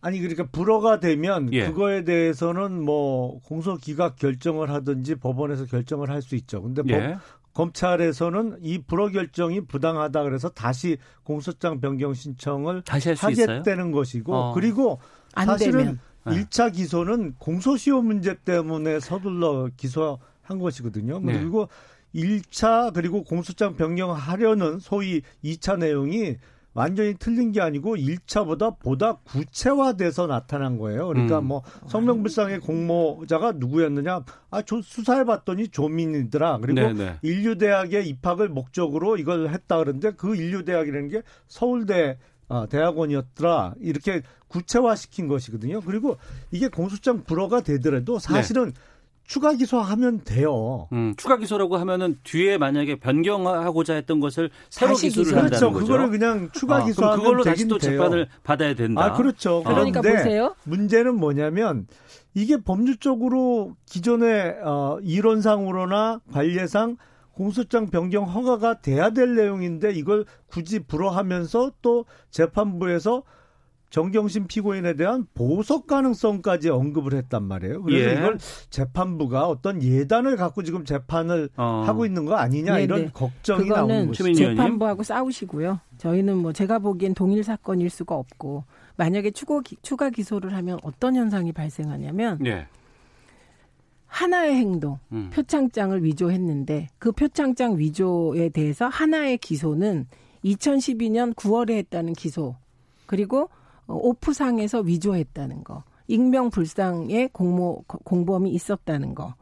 아니 그러니까 불허가 되면 예. 그거에 대해서는 뭐 공소 기각 결정을 하든지 법원에서 결정을 할 수 있죠. 근데 뭐 예. 검찰에서는 이 불허 결정이 부당하다 그래서 다시 공소장 변경 신청을 다시 하겠다는 것이고 어. 그리고 사실은 되면. 1차 기소는 공소시효 문제 때문에 서둘러 기소한 것이거든요. 네. 그리고 1차 그리고 공소장 변경하려는 소위 2차 내용이 완전히 틀린 게 아니고 1차보다 보다 구체화돼서 나타난 거예요. 그러니까 음. 뭐 성명불상의 공모자가 누구였느냐? 아, 저 수사해 봤더니 조민이더라. 그리고 네네. 인류대학에 입학을 목적으로 이걸 했다 그러는데 그 인류대학이라는 게 서울대 아, 대학원이었더라. 이렇게 구체화시킨 것이거든요. 그리고 이게 공소장 불허가 되더라도 사실은 네. 추가 기소하면 돼요. 음, 추가 기소라고 하면은 뒤에 만약에 변경하고자 했던 것을 새로 기소를 한다는 그렇죠. 거죠. 그거를 그냥 추가 아, 기소하면 그걸로 다시 또 돼요. 재판을 받아야 된다. 아, 그렇죠. 그러니까 보세요. 문제는 뭐냐면 이게 법률적으로 기존의 어, 이론상으로나 관례상 공소장 변경 허가가 돼야 될 내용인데 이걸 굳이 불허하면서 또 재판부에서 정경심 피고인에 대한 보석 가능성까지 언급을 했단 말이에요. 그래서 예. 이걸 재판부가 어떤 예단을 갖고 지금 재판을 어. 하고 있는 거 아니냐 네네. 이런 네. 걱정이 나오는 거죠. 재판부하고 싸우시고요. 저희는 뭐 제가 보기엔 동일 사건일 수가 없고 만약에 추가, 추가 기소를 하면 어떤 현상이 발생하냐면 예. 하나의 행동, 음. 표창장을 위조했는데 그 표창장 위조에 대해서 하나의 기소는 2012년 9월에 했다는 기소 그리고 어, 오프상에서 위조했다는 거, 익명불상의 공모 공범이 있었다는 거.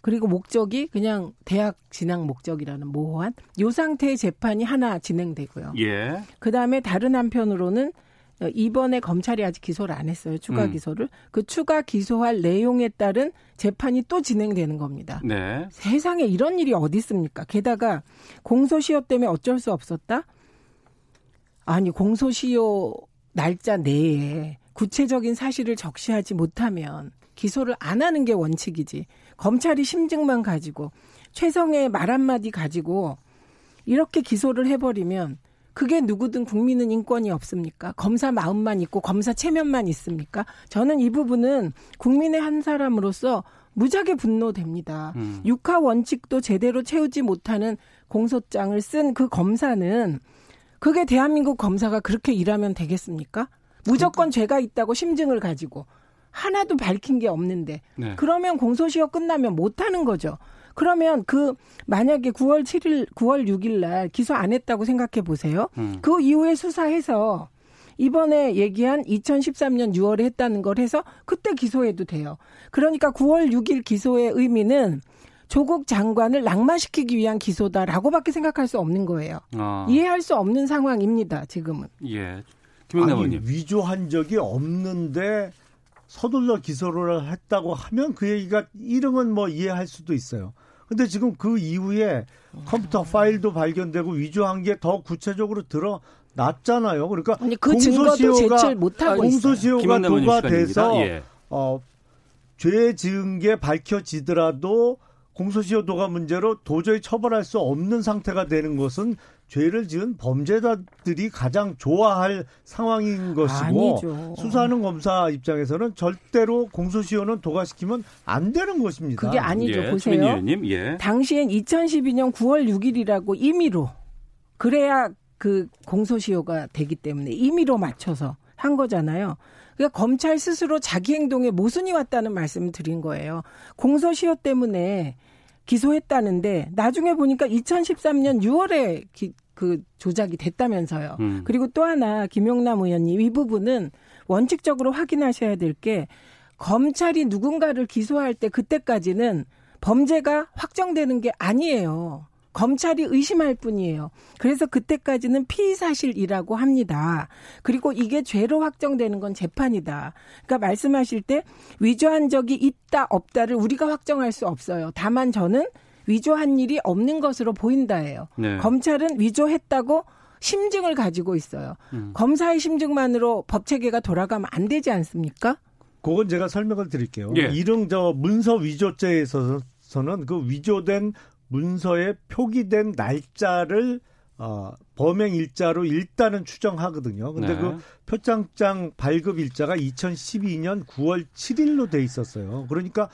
그리고 목적이 그냥 대학 진학 목적이라는 모호한 요 상태의 재판이 하나 진행되고요. 예. 그다음에 다른 한편으로는 이번에 검찰이 아직 기소를 안 했어요. 추가 음. 기소를. 그 추가 기소할 내용에 따른 재판이 또 진행되는 겁니다. 네. 세상에 이런 일이 어디 있습니까? 게다가 공소시효 때문에 어쩔 수 없었다? 아니, 공소시효 날짜 내에 구체적인 사실을 적시하지 못하면 기소를 안 하는 게 원칙이지. 검찰이 심증만 가지고 최성의 말 한마디 가지고 이렇게 기소를 해버리면 그게 누구든 국민은 인권이 없습니까? 검사 마음만 있고 검사 체면만 있습니까? 저는 이 부분은 국민의 한 사람으로서 무지하게 분노됩니다. 음. 육하 원칙도 제대로 채우지 못하는 공소장을 쓴 그 검사는 그게 대한민국 검사가 그렇게 일하면 되겠습니까? 무조건 죄가 있다고 심증을 가지고 하나도 밝힌 게 없는데 네. 그러면 공소시효 끝나면 못 하는 거죠. 그러면 그 만약에 9월 7일, 9월 6일 날 기소 안 했다고 생각해 보세요. 음. 그 이후에 수사해서 이번에 얘기한 2013년 6월에 했다는 걸 해서 그때 기소해도 돼요. 그러니까 9월 6일 기소의 의미는 조국 장관을 낙마시키기 위한 기소다라고밖에 생각할 수 없는 거예요. 아. 이해할 수 없는 상황입니다. 지금은. 예. 김영남 의원님. 위조한 적이 없는데 서둘러 기소를 했다고 하면 그 얘기가 이름은 뭐 이해할 수도 있어요. 근데 지금 그 이후에 컴퓨터 파일도 발견되고 위조한 게 더 구체적으로 드러났잖아요. 그러니까 아니, 그 공소시효가 공소시효가 도과돼서 예. 어, 죄 지은 게 밝혀지더라도 공소시효 도가 문제로 도저히 처벌할 수 없는 상태가 되는 것은 죄를 지은 범죄자들이 가장 좋아할 상황인 것이고 아니죠. 수사하는 검사 입장에서는 절대로 공소시효는 도과시키면 안 되는 것입니다. 그게 아니죠. 예, 보세요. 의원님, 예. 당시엔 2012년 9월 6일이라고 임의로 그래야 그 공소시효가 되기 때문에 임의로 맞춰서 한 거잖아요. 그러니까 검찰 스스로 자기 행동에 모순이 왔다는 말씀을 드린 거예요. 공소시효 때문에 기소했다는데 나중에 보니까 2013년 6월에 기, 그 조작이 됐다면서요. 음. 그리고 또 하나 김용남 의원님 이 부분은 원칙적으로 확인하셔야 될 게 검찰이 누군가를 기소할 때 그때까지는 범죄가 확정되는 게 아니에요. 검찰이 의심할 뿐이에요. 그래서 그때까지는 피의 사실이라고 합니다. 그리고 이게 죄로 확정되는 건 재판이다. 그러니까 말씀하실 때 위조한 적이 있다 없다를 우리가 확정할 수 없어요. 다만 저는 위조한 일이 없는 것으로 보인다예요. 네. 검찰은 위조했다고 심증을 가지고 있어요. 음. 검사의 심증만으로 법 체계가 돌아가면 안 되지 않습니까? 그건 제가 설명을 드릴게요. 예. 이런 저 문서 위조죄에 있어서는 그 위조된 문서에 표기된 날짜를 어, 범행 일자로 일단은 추정하거든요. 근데 네. 그 표창장 발급 일자가 2012년 9월 7일로 돼 있었어요. 그러니까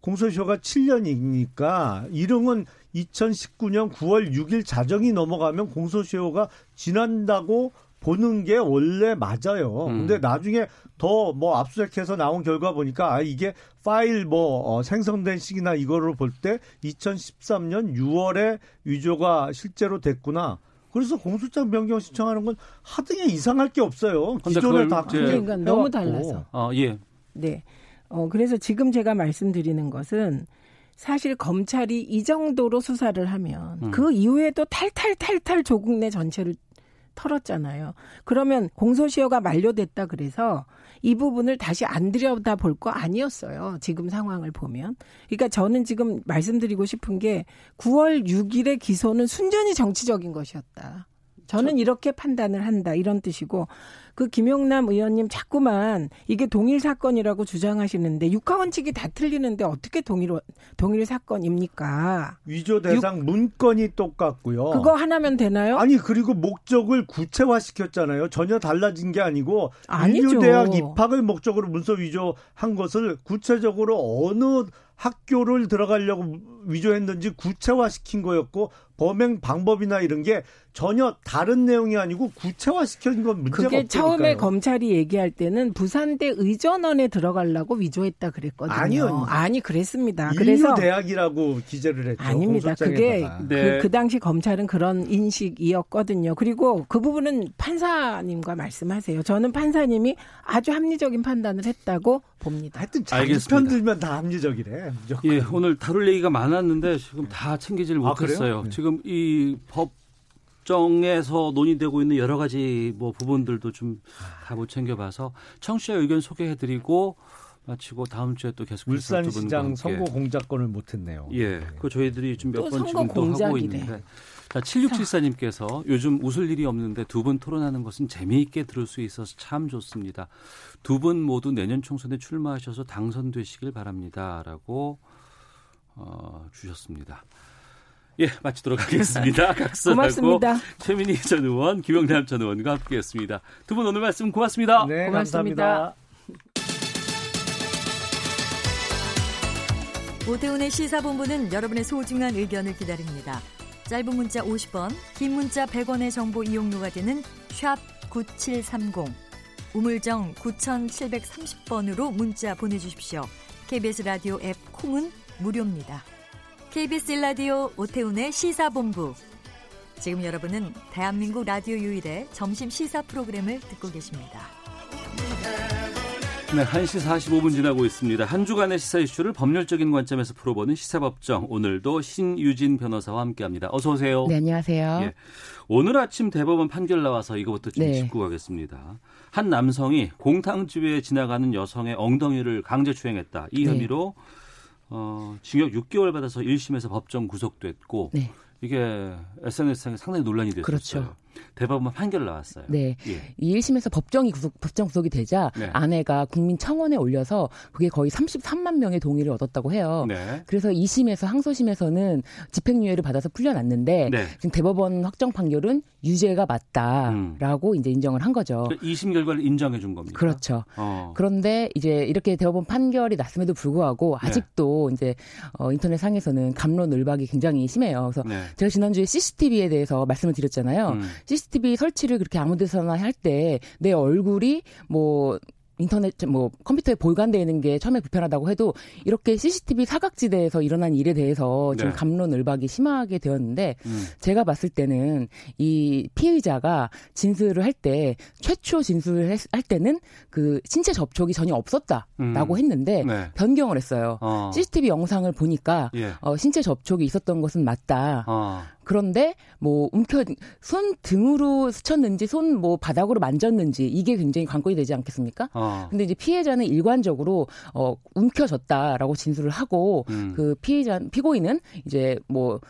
공소시효가 7년이니까 이름은 2019년 9월 6일 자정이 넘어가면 공소시효가 지난다고 보는 게 원래 맞아요. 음. 근데 나중에 더 뭐 압수수색해서 나온 결과 보니까 아 이게 파일 뭐 어, 생성된 시기나 이거를 볼 때 2013년 6월에 위조가 실제로 됐구나. 그래서 공소장 변경 신청하는 건 하등에 이상할 게 없어요. 기존에 다 그러니까 너무 달라서. 어, 예. 네. 어 그래서 지금 제가 말씀드리는 것은 사실 검찰이 이 정도로 수사를 하면 음. 그 이후에도 탈탈탈탈 조국 내 전체를 털었잖아요. 그러면 공소시효가 만료됐다 그래서 이 부분을 다시 안 들여다 볼 거 아니었어요. 지금 상황을 보면. 그러니까 저는 지금 말씀드리고 싶은 게 9월 6일의 기소는 순전히 정치적인 것이었다. 저는 이렇게 판단을 한다 이런 뜻이고 그 김용남 의원님 자꾸만 이게 동일 사건이라고 주장하시는데 육하 원칙이 다 틀리는데 어떻게 동일 동일 사건입니까? 위조 대상 육, 문건이 똑같고요. 그거 하나면 되나요? 아니 그리고 목적을 구체화시켰잖아요. 전혀 달라진 게 아니고 아니죠. 대학 입학을 목적으로 문서 위조한 것을 구체적으로 어느 학교를 들어가려고 위조했는지 구체화시킨 거였고 범행 방법이나 이런 게 전혀 다른 내용이 아니고 구체화시킨 건 문제가 그게 없다니까요. 처음에 검찰이 얘기할 때는 부산대 의전원에 들어가려고 위조했다 그랬거든요. 아니요. 아니 그랬습니다. 그래서 대학이라고 기재를 했죠. 아닙니다. 그게. 그, 네. 그 당시 검찰은 그런 인식이었거든요. 그리고 그 부분은 판사님과 말씀하세요. 저는 판사님이 아주 합리적인 판단을 했다고 봅니다. 하여튼 자기 알겠습니다. 편 들면 다 합리적이래. 무조건. 예, 오늘 다룰 얘기가 많았는데 지금 다 챙기질 아, 못했어요. 그래요? 네. 지금 이 법정에서 논의되고 있는 여러 가지 뭐 부분들도 좀 다 못 챙겨봐서 청취자 의견 소개해드리고 마치고 다음 주에 또 분과 울산시장. 선거 공작권을 못했네요. 예, 그 저희들이 좀몇또번 지금 또 하고. 있는데. 자, 7674님께서 요즘 웃을 일이 없는데 두 분 토론하는 것은 재미있게 들을 수 있어서 참 좋습니다. 두 분 모두 내년 총선에 출마하셔서 당선되시길 바랍니다. 라고 어, 주셨습니다. 예, 마치도록 하겠습니다. 고맙습니다. 최민희 전 의원, 김영남 전 의원과 함께했습니다. 두 분 오늘 말씀 고맙습니다. 네, 고맙습니다. 감사합니다. 오태훈의 시사본부는 여러분의 소중한 의견을 기다립니다. 짧은 문자 50원, 긴 문자 100원의 정보 이용료가 되는 샵 9730, 우물정 9730번으로 문자 보내주십시오. KBS 라디오 앱 콩은 무료입니다. KBS 라디오 오태훈의 시사본부. 지금 여러분은 대한민국 라디오 유일의 점심 시사 프로그램을 듣고 계십니다. 네, 1시 45분 지나고 있습니다. 한 주간의 시사 이슈를 법률적인 관점에서 풀어보는 시사법정. 오늘도 신유진 변호사와 함께합니다. 어서 오세요. 네, 안녕하세요. 예. 오늘 아침 대법원 판결 나와서 이거부터 좀 네. 짚고 가겠습니다. 한 남성이 공탕주에 지나가는 여성의 엉덩이를 강제 추행했다. 이 네. 혐의로 어, 징역 6개월 받아서 1심에서 법정 구속됐고 네. 이게 SNS상에 상당히 논란이 됐었어요. 그렇죠. 대법원 판결 나왔어요. 네. 예. 이 1심에서 법정이 구속, 법정 구속이 되자 네. 아내가 국민청원에 올려서 그게 거의 33만 명의 동의를 얻었다고 해요. 네. 그래서 2심에서 항소심에서는 집행유예를 받아서 풀려났는데 네. 지금 대법원 확정 판결은 유죄가 맞다라고 이제 인정을 한 거죠. 그 2심 결과를 인정해 준 겁니다. 그렇죠. 어. 그런데 이제 이렇게 대법원 판결이 났음에도 불구하고 네. 아직도 이제 어, 인터넷 상에서는 감론을박이 굉장히 심해요. 그래서 네. 제가 지난주에 CCTV에 대해서 말씀을 드렸잖아요. 음. CCTV 설치를 그렇게 아무 데서나 할 때 내 얼굴이 뭐 인터넷 뭐 컴퓨터에 보관되어 있는 게 처음에 불편하다고 해도 이렇게 CCTV 사각지대에서 일어난 일에 대해서 지금 네. 감론을박이 심하게 되었는데 음. 제가 봤을 때는 이 피의자가 진술을 할 때 최초 진술을 했- 할 때는 그 신체 접촉이 전혀 없었다라고 음. 했는데 네. 변경을 했어요. 어. CCTV 영상을 보니까 예. 어, 신체 접촉이 있었던 것은 맞다. 어. 그런데 뭐 움켜 손 등으로 스쳤는지 손 뭐 바닥으로 만졌는지 이게 굉장히 관건이 되지 않겠습니까? 어. 근데 이제 피해자는 일관적으로 어 움켜졌다라고 진술을 하고 음. 그 피해자 피고인은 이제 뭐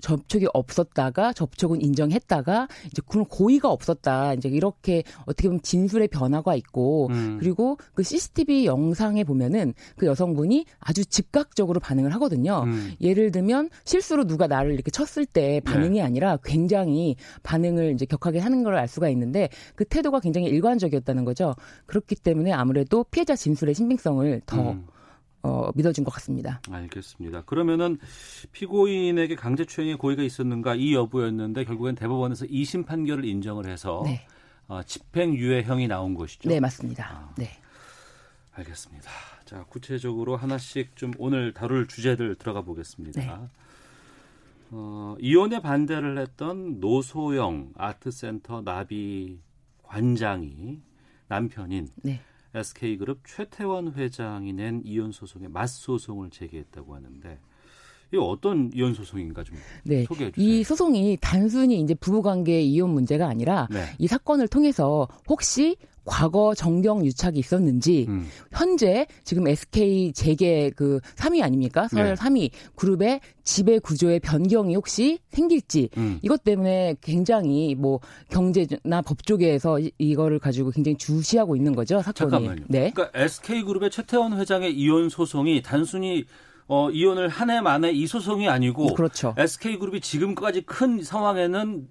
접촉이 없었다가 접촉은 인정했다가 이제 그런 고의가 없었다 이제 이렇게 어떻게 보면 진술의 변화가 있고 음. 그리고 그 CCTV 영상에 보면은 그 여성분이 아주 즉각적으로 반응을 하거든요. 음. 예를 들면 실수로 누가 나를 이렇게 쳤을 때 반응이 네. 아니라 굉장히 반응을 이제 격하게 하는 걸 알 수가 있는데 그 태도가 굉장히 일관적이었다는 거죠. 그렇기 때문에 아무래도 피해자 진술의 신빙성을 더 음. 어, 믿어준 것 같습니다. 알겠습니다. 그러면은 피고인에게 강제추행의 고의가 있었는가 이 여부였는데 결국엔 대법원에서 2심 판결을 인정을 해서 네. 어, 집행유예형이 나온 것이죠. 네, 맞습니다. 아. 네. 알겠습니다. 자, 구체적으로 하나씩 좀 오늘 다룰 주제들 들어가 보겠습니다. 네. 어, 이혼에 반대를 했던 노소영 아트센터 나비 관장이 남편인 네. SK그룹 최태원 회장이 낸 이혼 소송에 맞소송을 제기했다고 하는데 이거 어떤 이혼 소송인가 좀 네. 소개해 주세요. 이 소송이 단순히 이제 부부 관계 이혼 문제가 아니라 네. 이 사건을 통해서 혹시 과거 정경 유착이 있었는지 음. 현재 지금 SK 재계 그 3위 아닙니까? 서열 네. 3위 그룹의 지배 구조의 변경이 혹시 생길지 음. 이것 때문에 굉장히 뭐 경제나 법 쪽에서 이- 이거를 가지고 굉장히 주시하고 있는 거죠 사건이. 잠깐만요. 네. 그러니까 SK그룹의 최태원 회장의 이혼 소송이 단순히 어, 이혼을 한 해 만에 이 소송이 아니고 그렇죠. SK그룹이 지금까지 큰 상황에는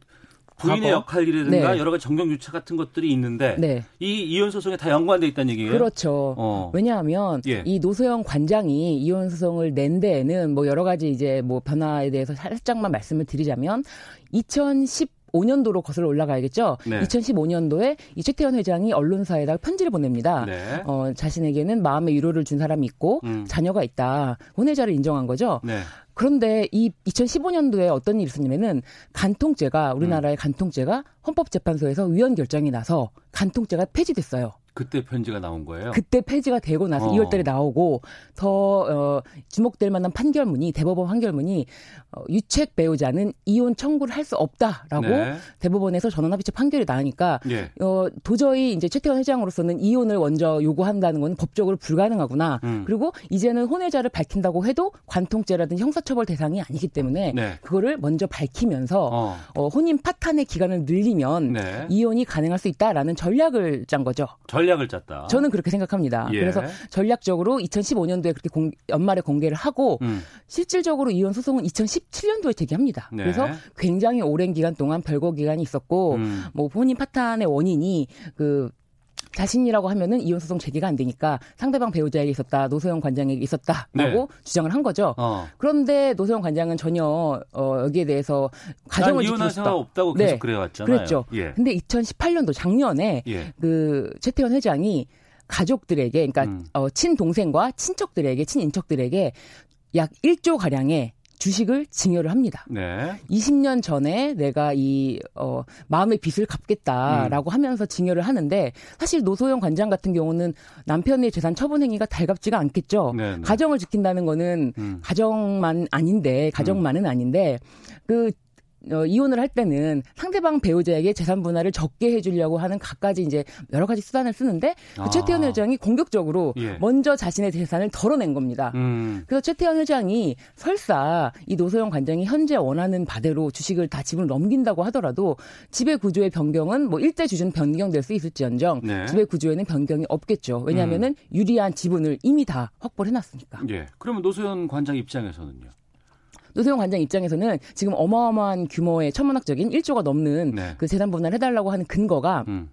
부인의 역할이라든가 네. 여러 가지 정경 유착 같은 것들이 있는데 네. 이 이혼 소송에 다 연관돼 있다는 얘기예요. 그렇죠. 어. 왜냐하면 예. 이 노소영 관장이 이혼 소송을 낸 데에는 뭐 여러 가지 이제 뭐 변화에 대해서 살짝만 말씀을 드리자면 2010 5년도로 거슬러 올라가야겠죠. 네. 2015년도에 이 최태원 회장이 언론사에다가 편지를 보냅니다. 네. 어, 자신에게는 마음의 위로를 준 사람이 있고 음. 자녀가 있다. 혼외자를 인정한 거죠. 네. 그런데 이 2015년도에 어떤 일이 있었냐면은 간통죄가 우리나라의 음. 간통죄가 헌법재판소에서 위헌 결정이 나서 간통죄가 폐지됐어요. 그때 편지가 나온 거예요? 그때 폐지가 되고 나서 어. 2월달에 나오고 더 어, 주목될 만한 판결문이 대법원 판결문이 어, 유책 배우자는 이혼 청구를 할 수 없다라고 네. 대법원에서 전원합의체 판결이 나니까 예. 어, 도저히 이제 최태원 회장으로서는 이혼을 먼저 요구한다는 건 법적으로 불가능하구나. 음. 그리고 이제는 혼외자를 밝힌다고 해도 관통죄라든지 형사처벌 대상이 아니기 때문에 네. 그거를 먼저 밝히면서 어. 어, 혼인 파탄의 기간을 늘리면 네. 이혼이 가능할 수 있다라는 전략을 짠 거죠. 전략을 짰다. 저는 그렇게 생각합니다. 예. 그래서 전략적으로 2015년도에 그렇게 공, 연말에 공개를 하고 음. 실질적으로 이혼 소송은 2017년도에 제기합니다. 네. 그래서 굉장히 오랜 기간 동안 별거 기간이 있었고 음. 뭐 본인 파탄의 원인이 그 자신이라고 하면은 이혼 소송 제기가 안 되니까 상대방 배우자에게 있었다, 노소영 관장에게 있었다라고 네. 주장을 한 거죠. 어. 그런데 노소영 관장은 전혀 어, 여기에 대해서 가정을 지킬 수 없다고 계속 네. 그래왔잖아요. 그랬죠. 예. 근데 2018년도 작년에 예. 그 최태원 회장이 가족들에게, 그러니까 음. 어, 친동생과 친척들에게, 친인척들에게 약 1조 가량의 주식을 증여를 합니다. 네. 20년 전에 내가 이 어, 마음의 빚을 갚겠다라고 음. 하면서 증여를 하는데 사실 노소영 관장 같은 경우는 남편의 재산 처분 행위가 달갑지가 않겠죠. 네, 네. 가정을 지킨다는 거는 음. 가정만 아닌데 가정만은 음. 아닌데 그 어, 이혼을 할 때는 상대방 배우자에게 재산 분할을 적게 해주려고 하는 갖가지 이제 여러 가지 수단을 쓰는데 그 아. 최태원 회장이 공격적으로 예. 먼저 자신의 재산을 덜어낸 겁니다. 음. 그래서 최태원 회장이 설사 이 노소영 관장이 현재 원하는 바대로 주식을 다 집을 넘긴다고 하더라도 지배 구조의 변경은 뭐 일대 주준 변경될 수 있을지언정 네. 지배 구조에는 변경이 없겠죠. 왜냐하면은 음. 유리한 지분을 이미 다 확보를 해놨으니까. 예. 그러면 노소영 관장 입장에서는요? 노세용 관장 입장에서는 지금 어마어마한 규모의 천문학적인 1조가 넘는 네. 그 재산 분할을 해달라고 하는 근거가 음.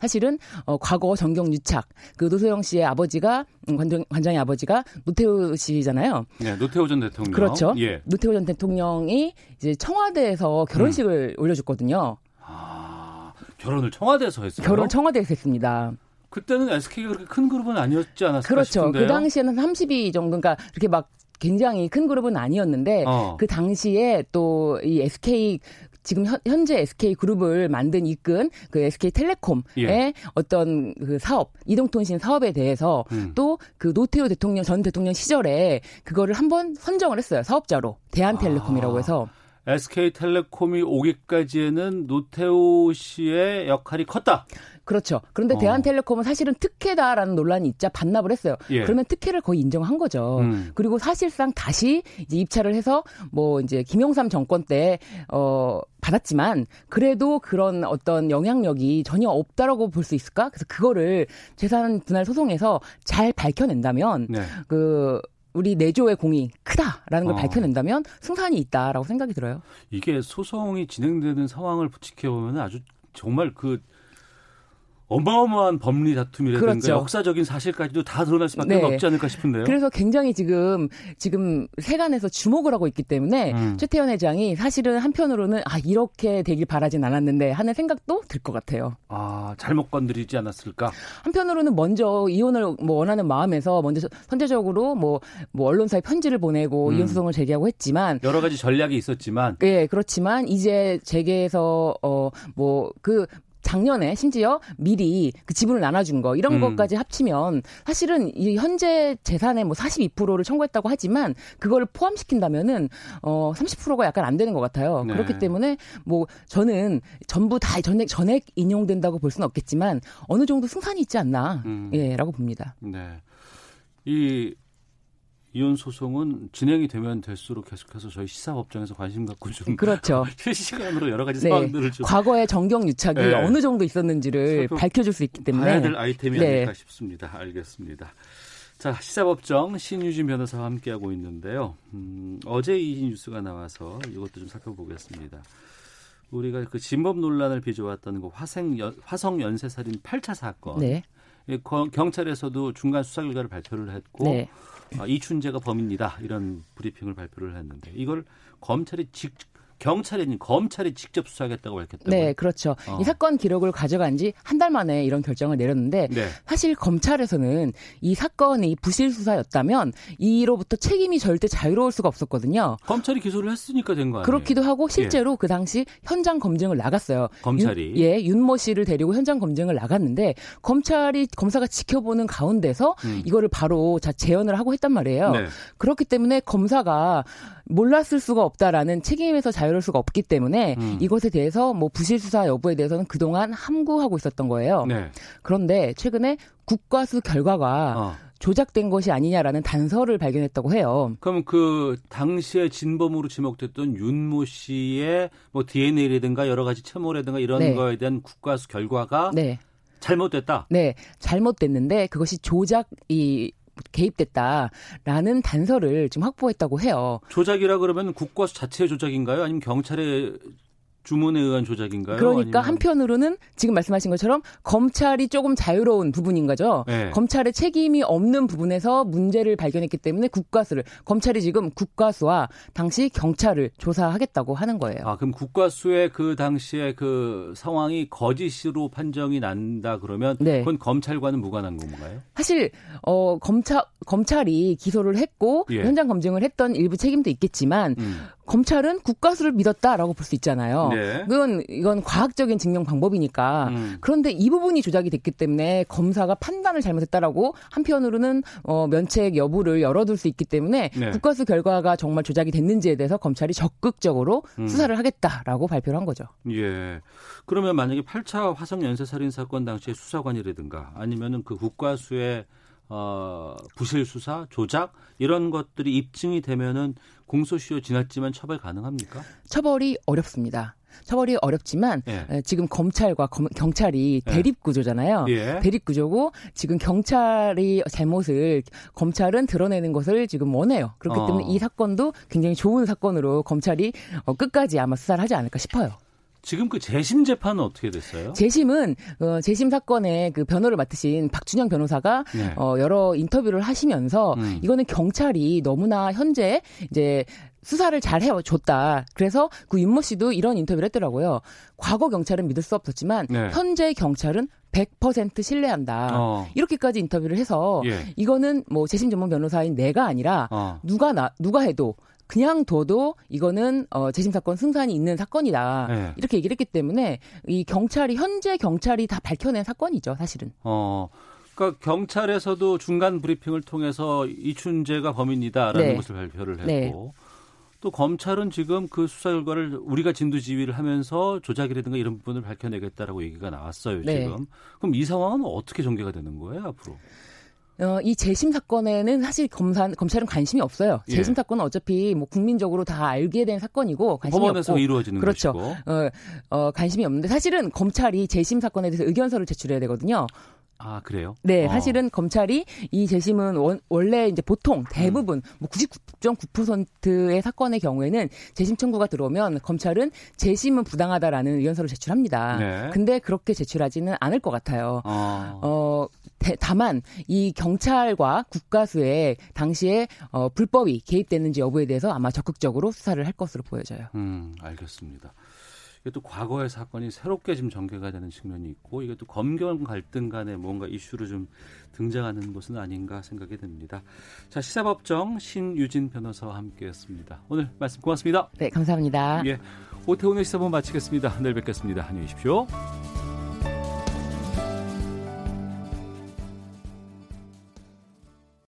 사실은 어 과거 정경 유착 그 노소영 씨의 아버지가 음, 관장 관장의 아버지가 노태우 씨잖아요. 네, 노태우 전 대통령. 그렇죠. 예. 노태우 전 대통령이 이제 청와대에서 결혼식을 음. 올려줬거든요. 아, 결혼을 청와대에서 했어요. 결혼 청와대에서 했습니다. 그때는 SK가 그렇게 큰 그룹은 아니었지 않았을까 그렇죠. 싶은데요. 그 당시에는 30위 정도, 그러니까 이렇게 막 굉장히 큰 그룹은 아니었는데 어. 그 당시에 또 이 SK 지금 현, 재 SK 그룹을 만든 이끈 그 SK 텔레콤의 예. 어떤 그 사업 이동통신 사업에 대해서 음. 또그 노태우 대통령 전 대통령 시절에 그거를 한번 선정을 했어요 사업자로 대한텔레콤이라고 아. 해서 SK텔레콤이 오기까지에는 노태우 씨의 역할이 컸다. 그렇죠. 그런데 어. 대한텔레콤은 사실은 특혜다라는 논란이 있자 반납을 했어요. 예. 그러면 특혜를 거의 인정한 거죠. 음. 그리고 사실상 다시 이제 입찰을 해서 뭐 이제 김영삼 정권 때 어, 받았지만 그래도 그런 어떤 영향력이 전혀 없다라고 볼 수 있을까? 그래서 그거를 재산 분할 소송에서 잘 밝혀낸다면 네. 그 우리 내조의 공이 크다라는 걸 어. 밝혀낸다면 승산이 있다라고 생각이 들어요. 이게 소송이 진행되는 상황을 지켜보면 아주 정말 그 어마어마한 법리 다툼이라든가 그렇죠. 역사적인 사실까지도 다 드러날 수밖에 네. 없지 않을까 싶은데요. 그래서 굉장히 지금 지금 세간에서 주목을 하고 있기 때문에 음. 최태원 회장이 사실은 한편으로는 아 이렇게 되길 바라진 않았는데 하는 생각도 들 것 같아요. 아 잘못 건드리지 않았을까? 한편으로는 먼저 이혼을 뭐 원하는 마음에서 먼저 선제적으로 뭐, 뭐 언론사에 편지를 보내고 음. 이혼 소송을 제기하고 했지만 여러 가지 전략이 있었지만 예 그렇지만 이제 재계에서 어 뭐 그 작년에 심지어 미리 그 지분을 나눠준 거 이런 음. 것까지 합치면 사실은 이 현재 재산의 뭐 42%를 청구했다고 하지만 그걸 포함시킨다면은 어 30%가 약간 안 되는 것 같아요. 네. 그렇기 때문에 뭐 저는 전부 다 전액 전액 인용된다고 볼 수는 없겠지만 어느 정도 승산이 있지 않나 음. 예라고 봅니다. 네. 이 이혼 소송은 진행이 되면 될수록 계속해서 저희 시사법정에서 관심 갖고 좀 그렇죠. 실시간으로 여러 가지 네. 상황들을 좀 과거의 정경 유착이 네. 어느 정도 있었는지를 밝혀줄 수 있기 때문에 봐야 될 아이템이 네. 아닐까 싶습니다. 알겠습니다. 자 시사법정 신유진 변호사와 함께하고 있는데요. 음, 어제 이 뉴스가 나와서 이것도 좀 살펴보겠습니다. 우리가 그 진범 논란을 빚어왔던 그 화생 연, 화성 연쇄 살인 8차 사건. 네. 경찰에서도 중간 수사 결과를 발표를 했고 네. 아, 이춘재가 범인이다. 이런 브리핑을 발표를 했는데 이걸 검찰이 직 경찰이 검찰이 직접 수사하겠다고 밝혔다고요? 네, 그렇죠. 어. 이 사건 기록을 가져간 지 한 달 만에 이런 결정을 내렸는데 네. 사실 검찰에서는 이 사건이 부실 수사였다면 이로부터 책임이 절대 자유로울 수가 없었거든요. 검찰이 기소를 했으니까 된 거 아니에요? 그렇기도 하고 실제로 예. 그 당시 현장 검증을 나갔어요. 검찰이 윤, 예, 윤모 씨를 데리고 현장 검증을 나갔는데 검찰이 검사가 지켜보는 가운데서 음. 이거를 바로 자 재연을 하고 했단 말이에요. 네. 그렇기 때문에 검사가 몰랐을 수가 없다라는 책임에서 자유로울 수가 없기 때문에 음. 이것에 대해서 뭐 부실 수사 여부에 대해서는 그동안 함구하고 있었던 거예요. 네. 그런데 최근에 국과수 결과가 어. 조작된 것이 아니냐라는 단서를 발견했다고 해요. 그럼 그 당시에 진범으로 지목됐던 윤모 씨의 뭐 DNA라든가 여러 가지 채모라든가 이런 네. 거에 대한 국과수 결과가 네. 잘못됐다. 네, 잘못됐는데 그것이 조작 이 개입됐다라는 단서를 지금 확보했다고 해요. 조작이라 그러면 국과수 자체의 조작인가요? 아니면 경찰의 주문에 의한 조작인가요? 그러니까 아니면... 한편으로는 지금 말씀하신 것처럼 검찰이 조금 자유로운 부분인 거죠. 네. 검찰의 책임이 없는 부분에서 문제를 발견했기 때문에 국가수를 검찰이 지금 국가수와 당시 경찰을 조사하겠다고 하는 거예요. 아 그럼 국가수의 그 당시에 그 상황이 거짓으로 판정이 난다 그러면 네. 그건 검찰과는 무관한 건가요? 사실 어 검찰 검찰이 기소를 했고 예. 현장 검증을 했던 일부 책임도 있겠지만 음. 검찰은 국가수를 믿었다라고 볼 수 있잖아요. 네. 그건 이건 과학적인 증명 방법이니까. 음. 그런데 이 부분이 조작이 됐기 때문에 검사가 판단을 잘못했다라고 한편으로는 어, 면책 여부를 열어둘 수 있기 때문에 네. 국가수 결과가 정말 조작이 됐는지에 대해서 검찰이 적극적으로 음. 수사를 하겠다라고 발표를 한 거죠. 예. 그러면 만약에 8차 화성 연쇄 살인 사건 당시에 수사관이라든가 아니면은 그 국가수의 어, 부실 수사, 조작 이런 것들이 입증이 되면은 공소시효 지났지만 처벌 가능합니까? 처벌이 어렵습니다. 처벌이 어렵지만 예. 지금 검찰과 검, 경찰이 예. 대립 구조잖아요. 예. 대립 구조고 지금 경찰이 잘못을 검찰은 드러내는 것을 지금 원해요. 그렇기 어. 때문에 이 사건도 굉장히 좋은 사건으로 검찰이 어, 끝까지 아마 수사를 하지 않을까 싶어요. 지금 그 재심 재판은 어떻게 됐어요? 재심은 어, 재심 사건의 그 변호를 맡으신 박준영 변호사가 네. 어, 여러 인터뷰를 하시면서 음. 이거는 경찰이 너무나 현재 이제 수사를 잘 해줬다. 그래서 그 윤모 씨도 이런 인터뷰를 했더라고요. 과거 경찰은 믿을 수 없었지만 네. 현재 경찰은 100% 신뢰한다. 어. 이렇게까지 인터뷰를 해서 예. 이거는 뭐 재심 전문 변호사인 내가 아니라 어. 누가 나 누가 해도 그냥 둬도 이거는 어, 재심 사건 승산이 있는 사건이다. 네. 이렇게 얘기를 했기 때문에 이 경찰이 현재 경찰이 다 밝혀낸 사건이죠, 사실은. 어. 그러니까 경찰에서도 중간 브리핑을 통해서 이춘재가 범인이다라는 네. 것을 발표를 네. 했고 네. 또 검찰은 지금 그 수사 결과를 우리가 진두지휘를 하면서 조작이라든가 이런 부분을 밝혀내겠다라고 얘기가 나왔어요 네. 지금. 그럼 이 상황은 어떻게 전개가 되는 거예요 앞으로? 어, 이 재심 사건에는 사실 검사, 검찰은 관심이 없어요. 예. 재심 사건은 어차피 뭐 국민적으로 다 알게 된 사건이고 관심이 법원에서 없고 이루어지는 그렇죠. 것이고. 어, 어, 관심이 없는데 사실은 검찰이 재심 사건에 대해서 의견서를 제출해야 되거든요. 아 그래요? 네, 어. 사실은 검찰이 이 재심은 원, 원래 이제 보통 대부분 음. 뭐 99.9%의 사건의 경우에는 재심 청구가 들어오면 검찰은 재심은 부당하다라는 의견서를 제출합니다. 네. 근데 그렇게 제출하지는 않을 것 같아요. 어, 어 대, 다만 이 경찰과 국가수에 당시에 어, 불법이 개입됐는지 여부에 대해서 아마 적극적으로 수사를 할 것으로 보여져요. 음, 알겠습니다. 이게 또 과거의 사건이 새롭게 지금 전개가 되는 측면이 있고 이게 또 검경 갈등 간에 뭔가 이슈로 좀 등장하는 것은 아닌가 생각이 듭니다. 자 시사법정 신유진 변호사와 함께했습니다. 오늘 말씀 고맙습니다. 네 감사합니다. 예, 오태훈의 시사본 마치겠습니다. 내일 뵙겠습니다. 안녕히 계십시오.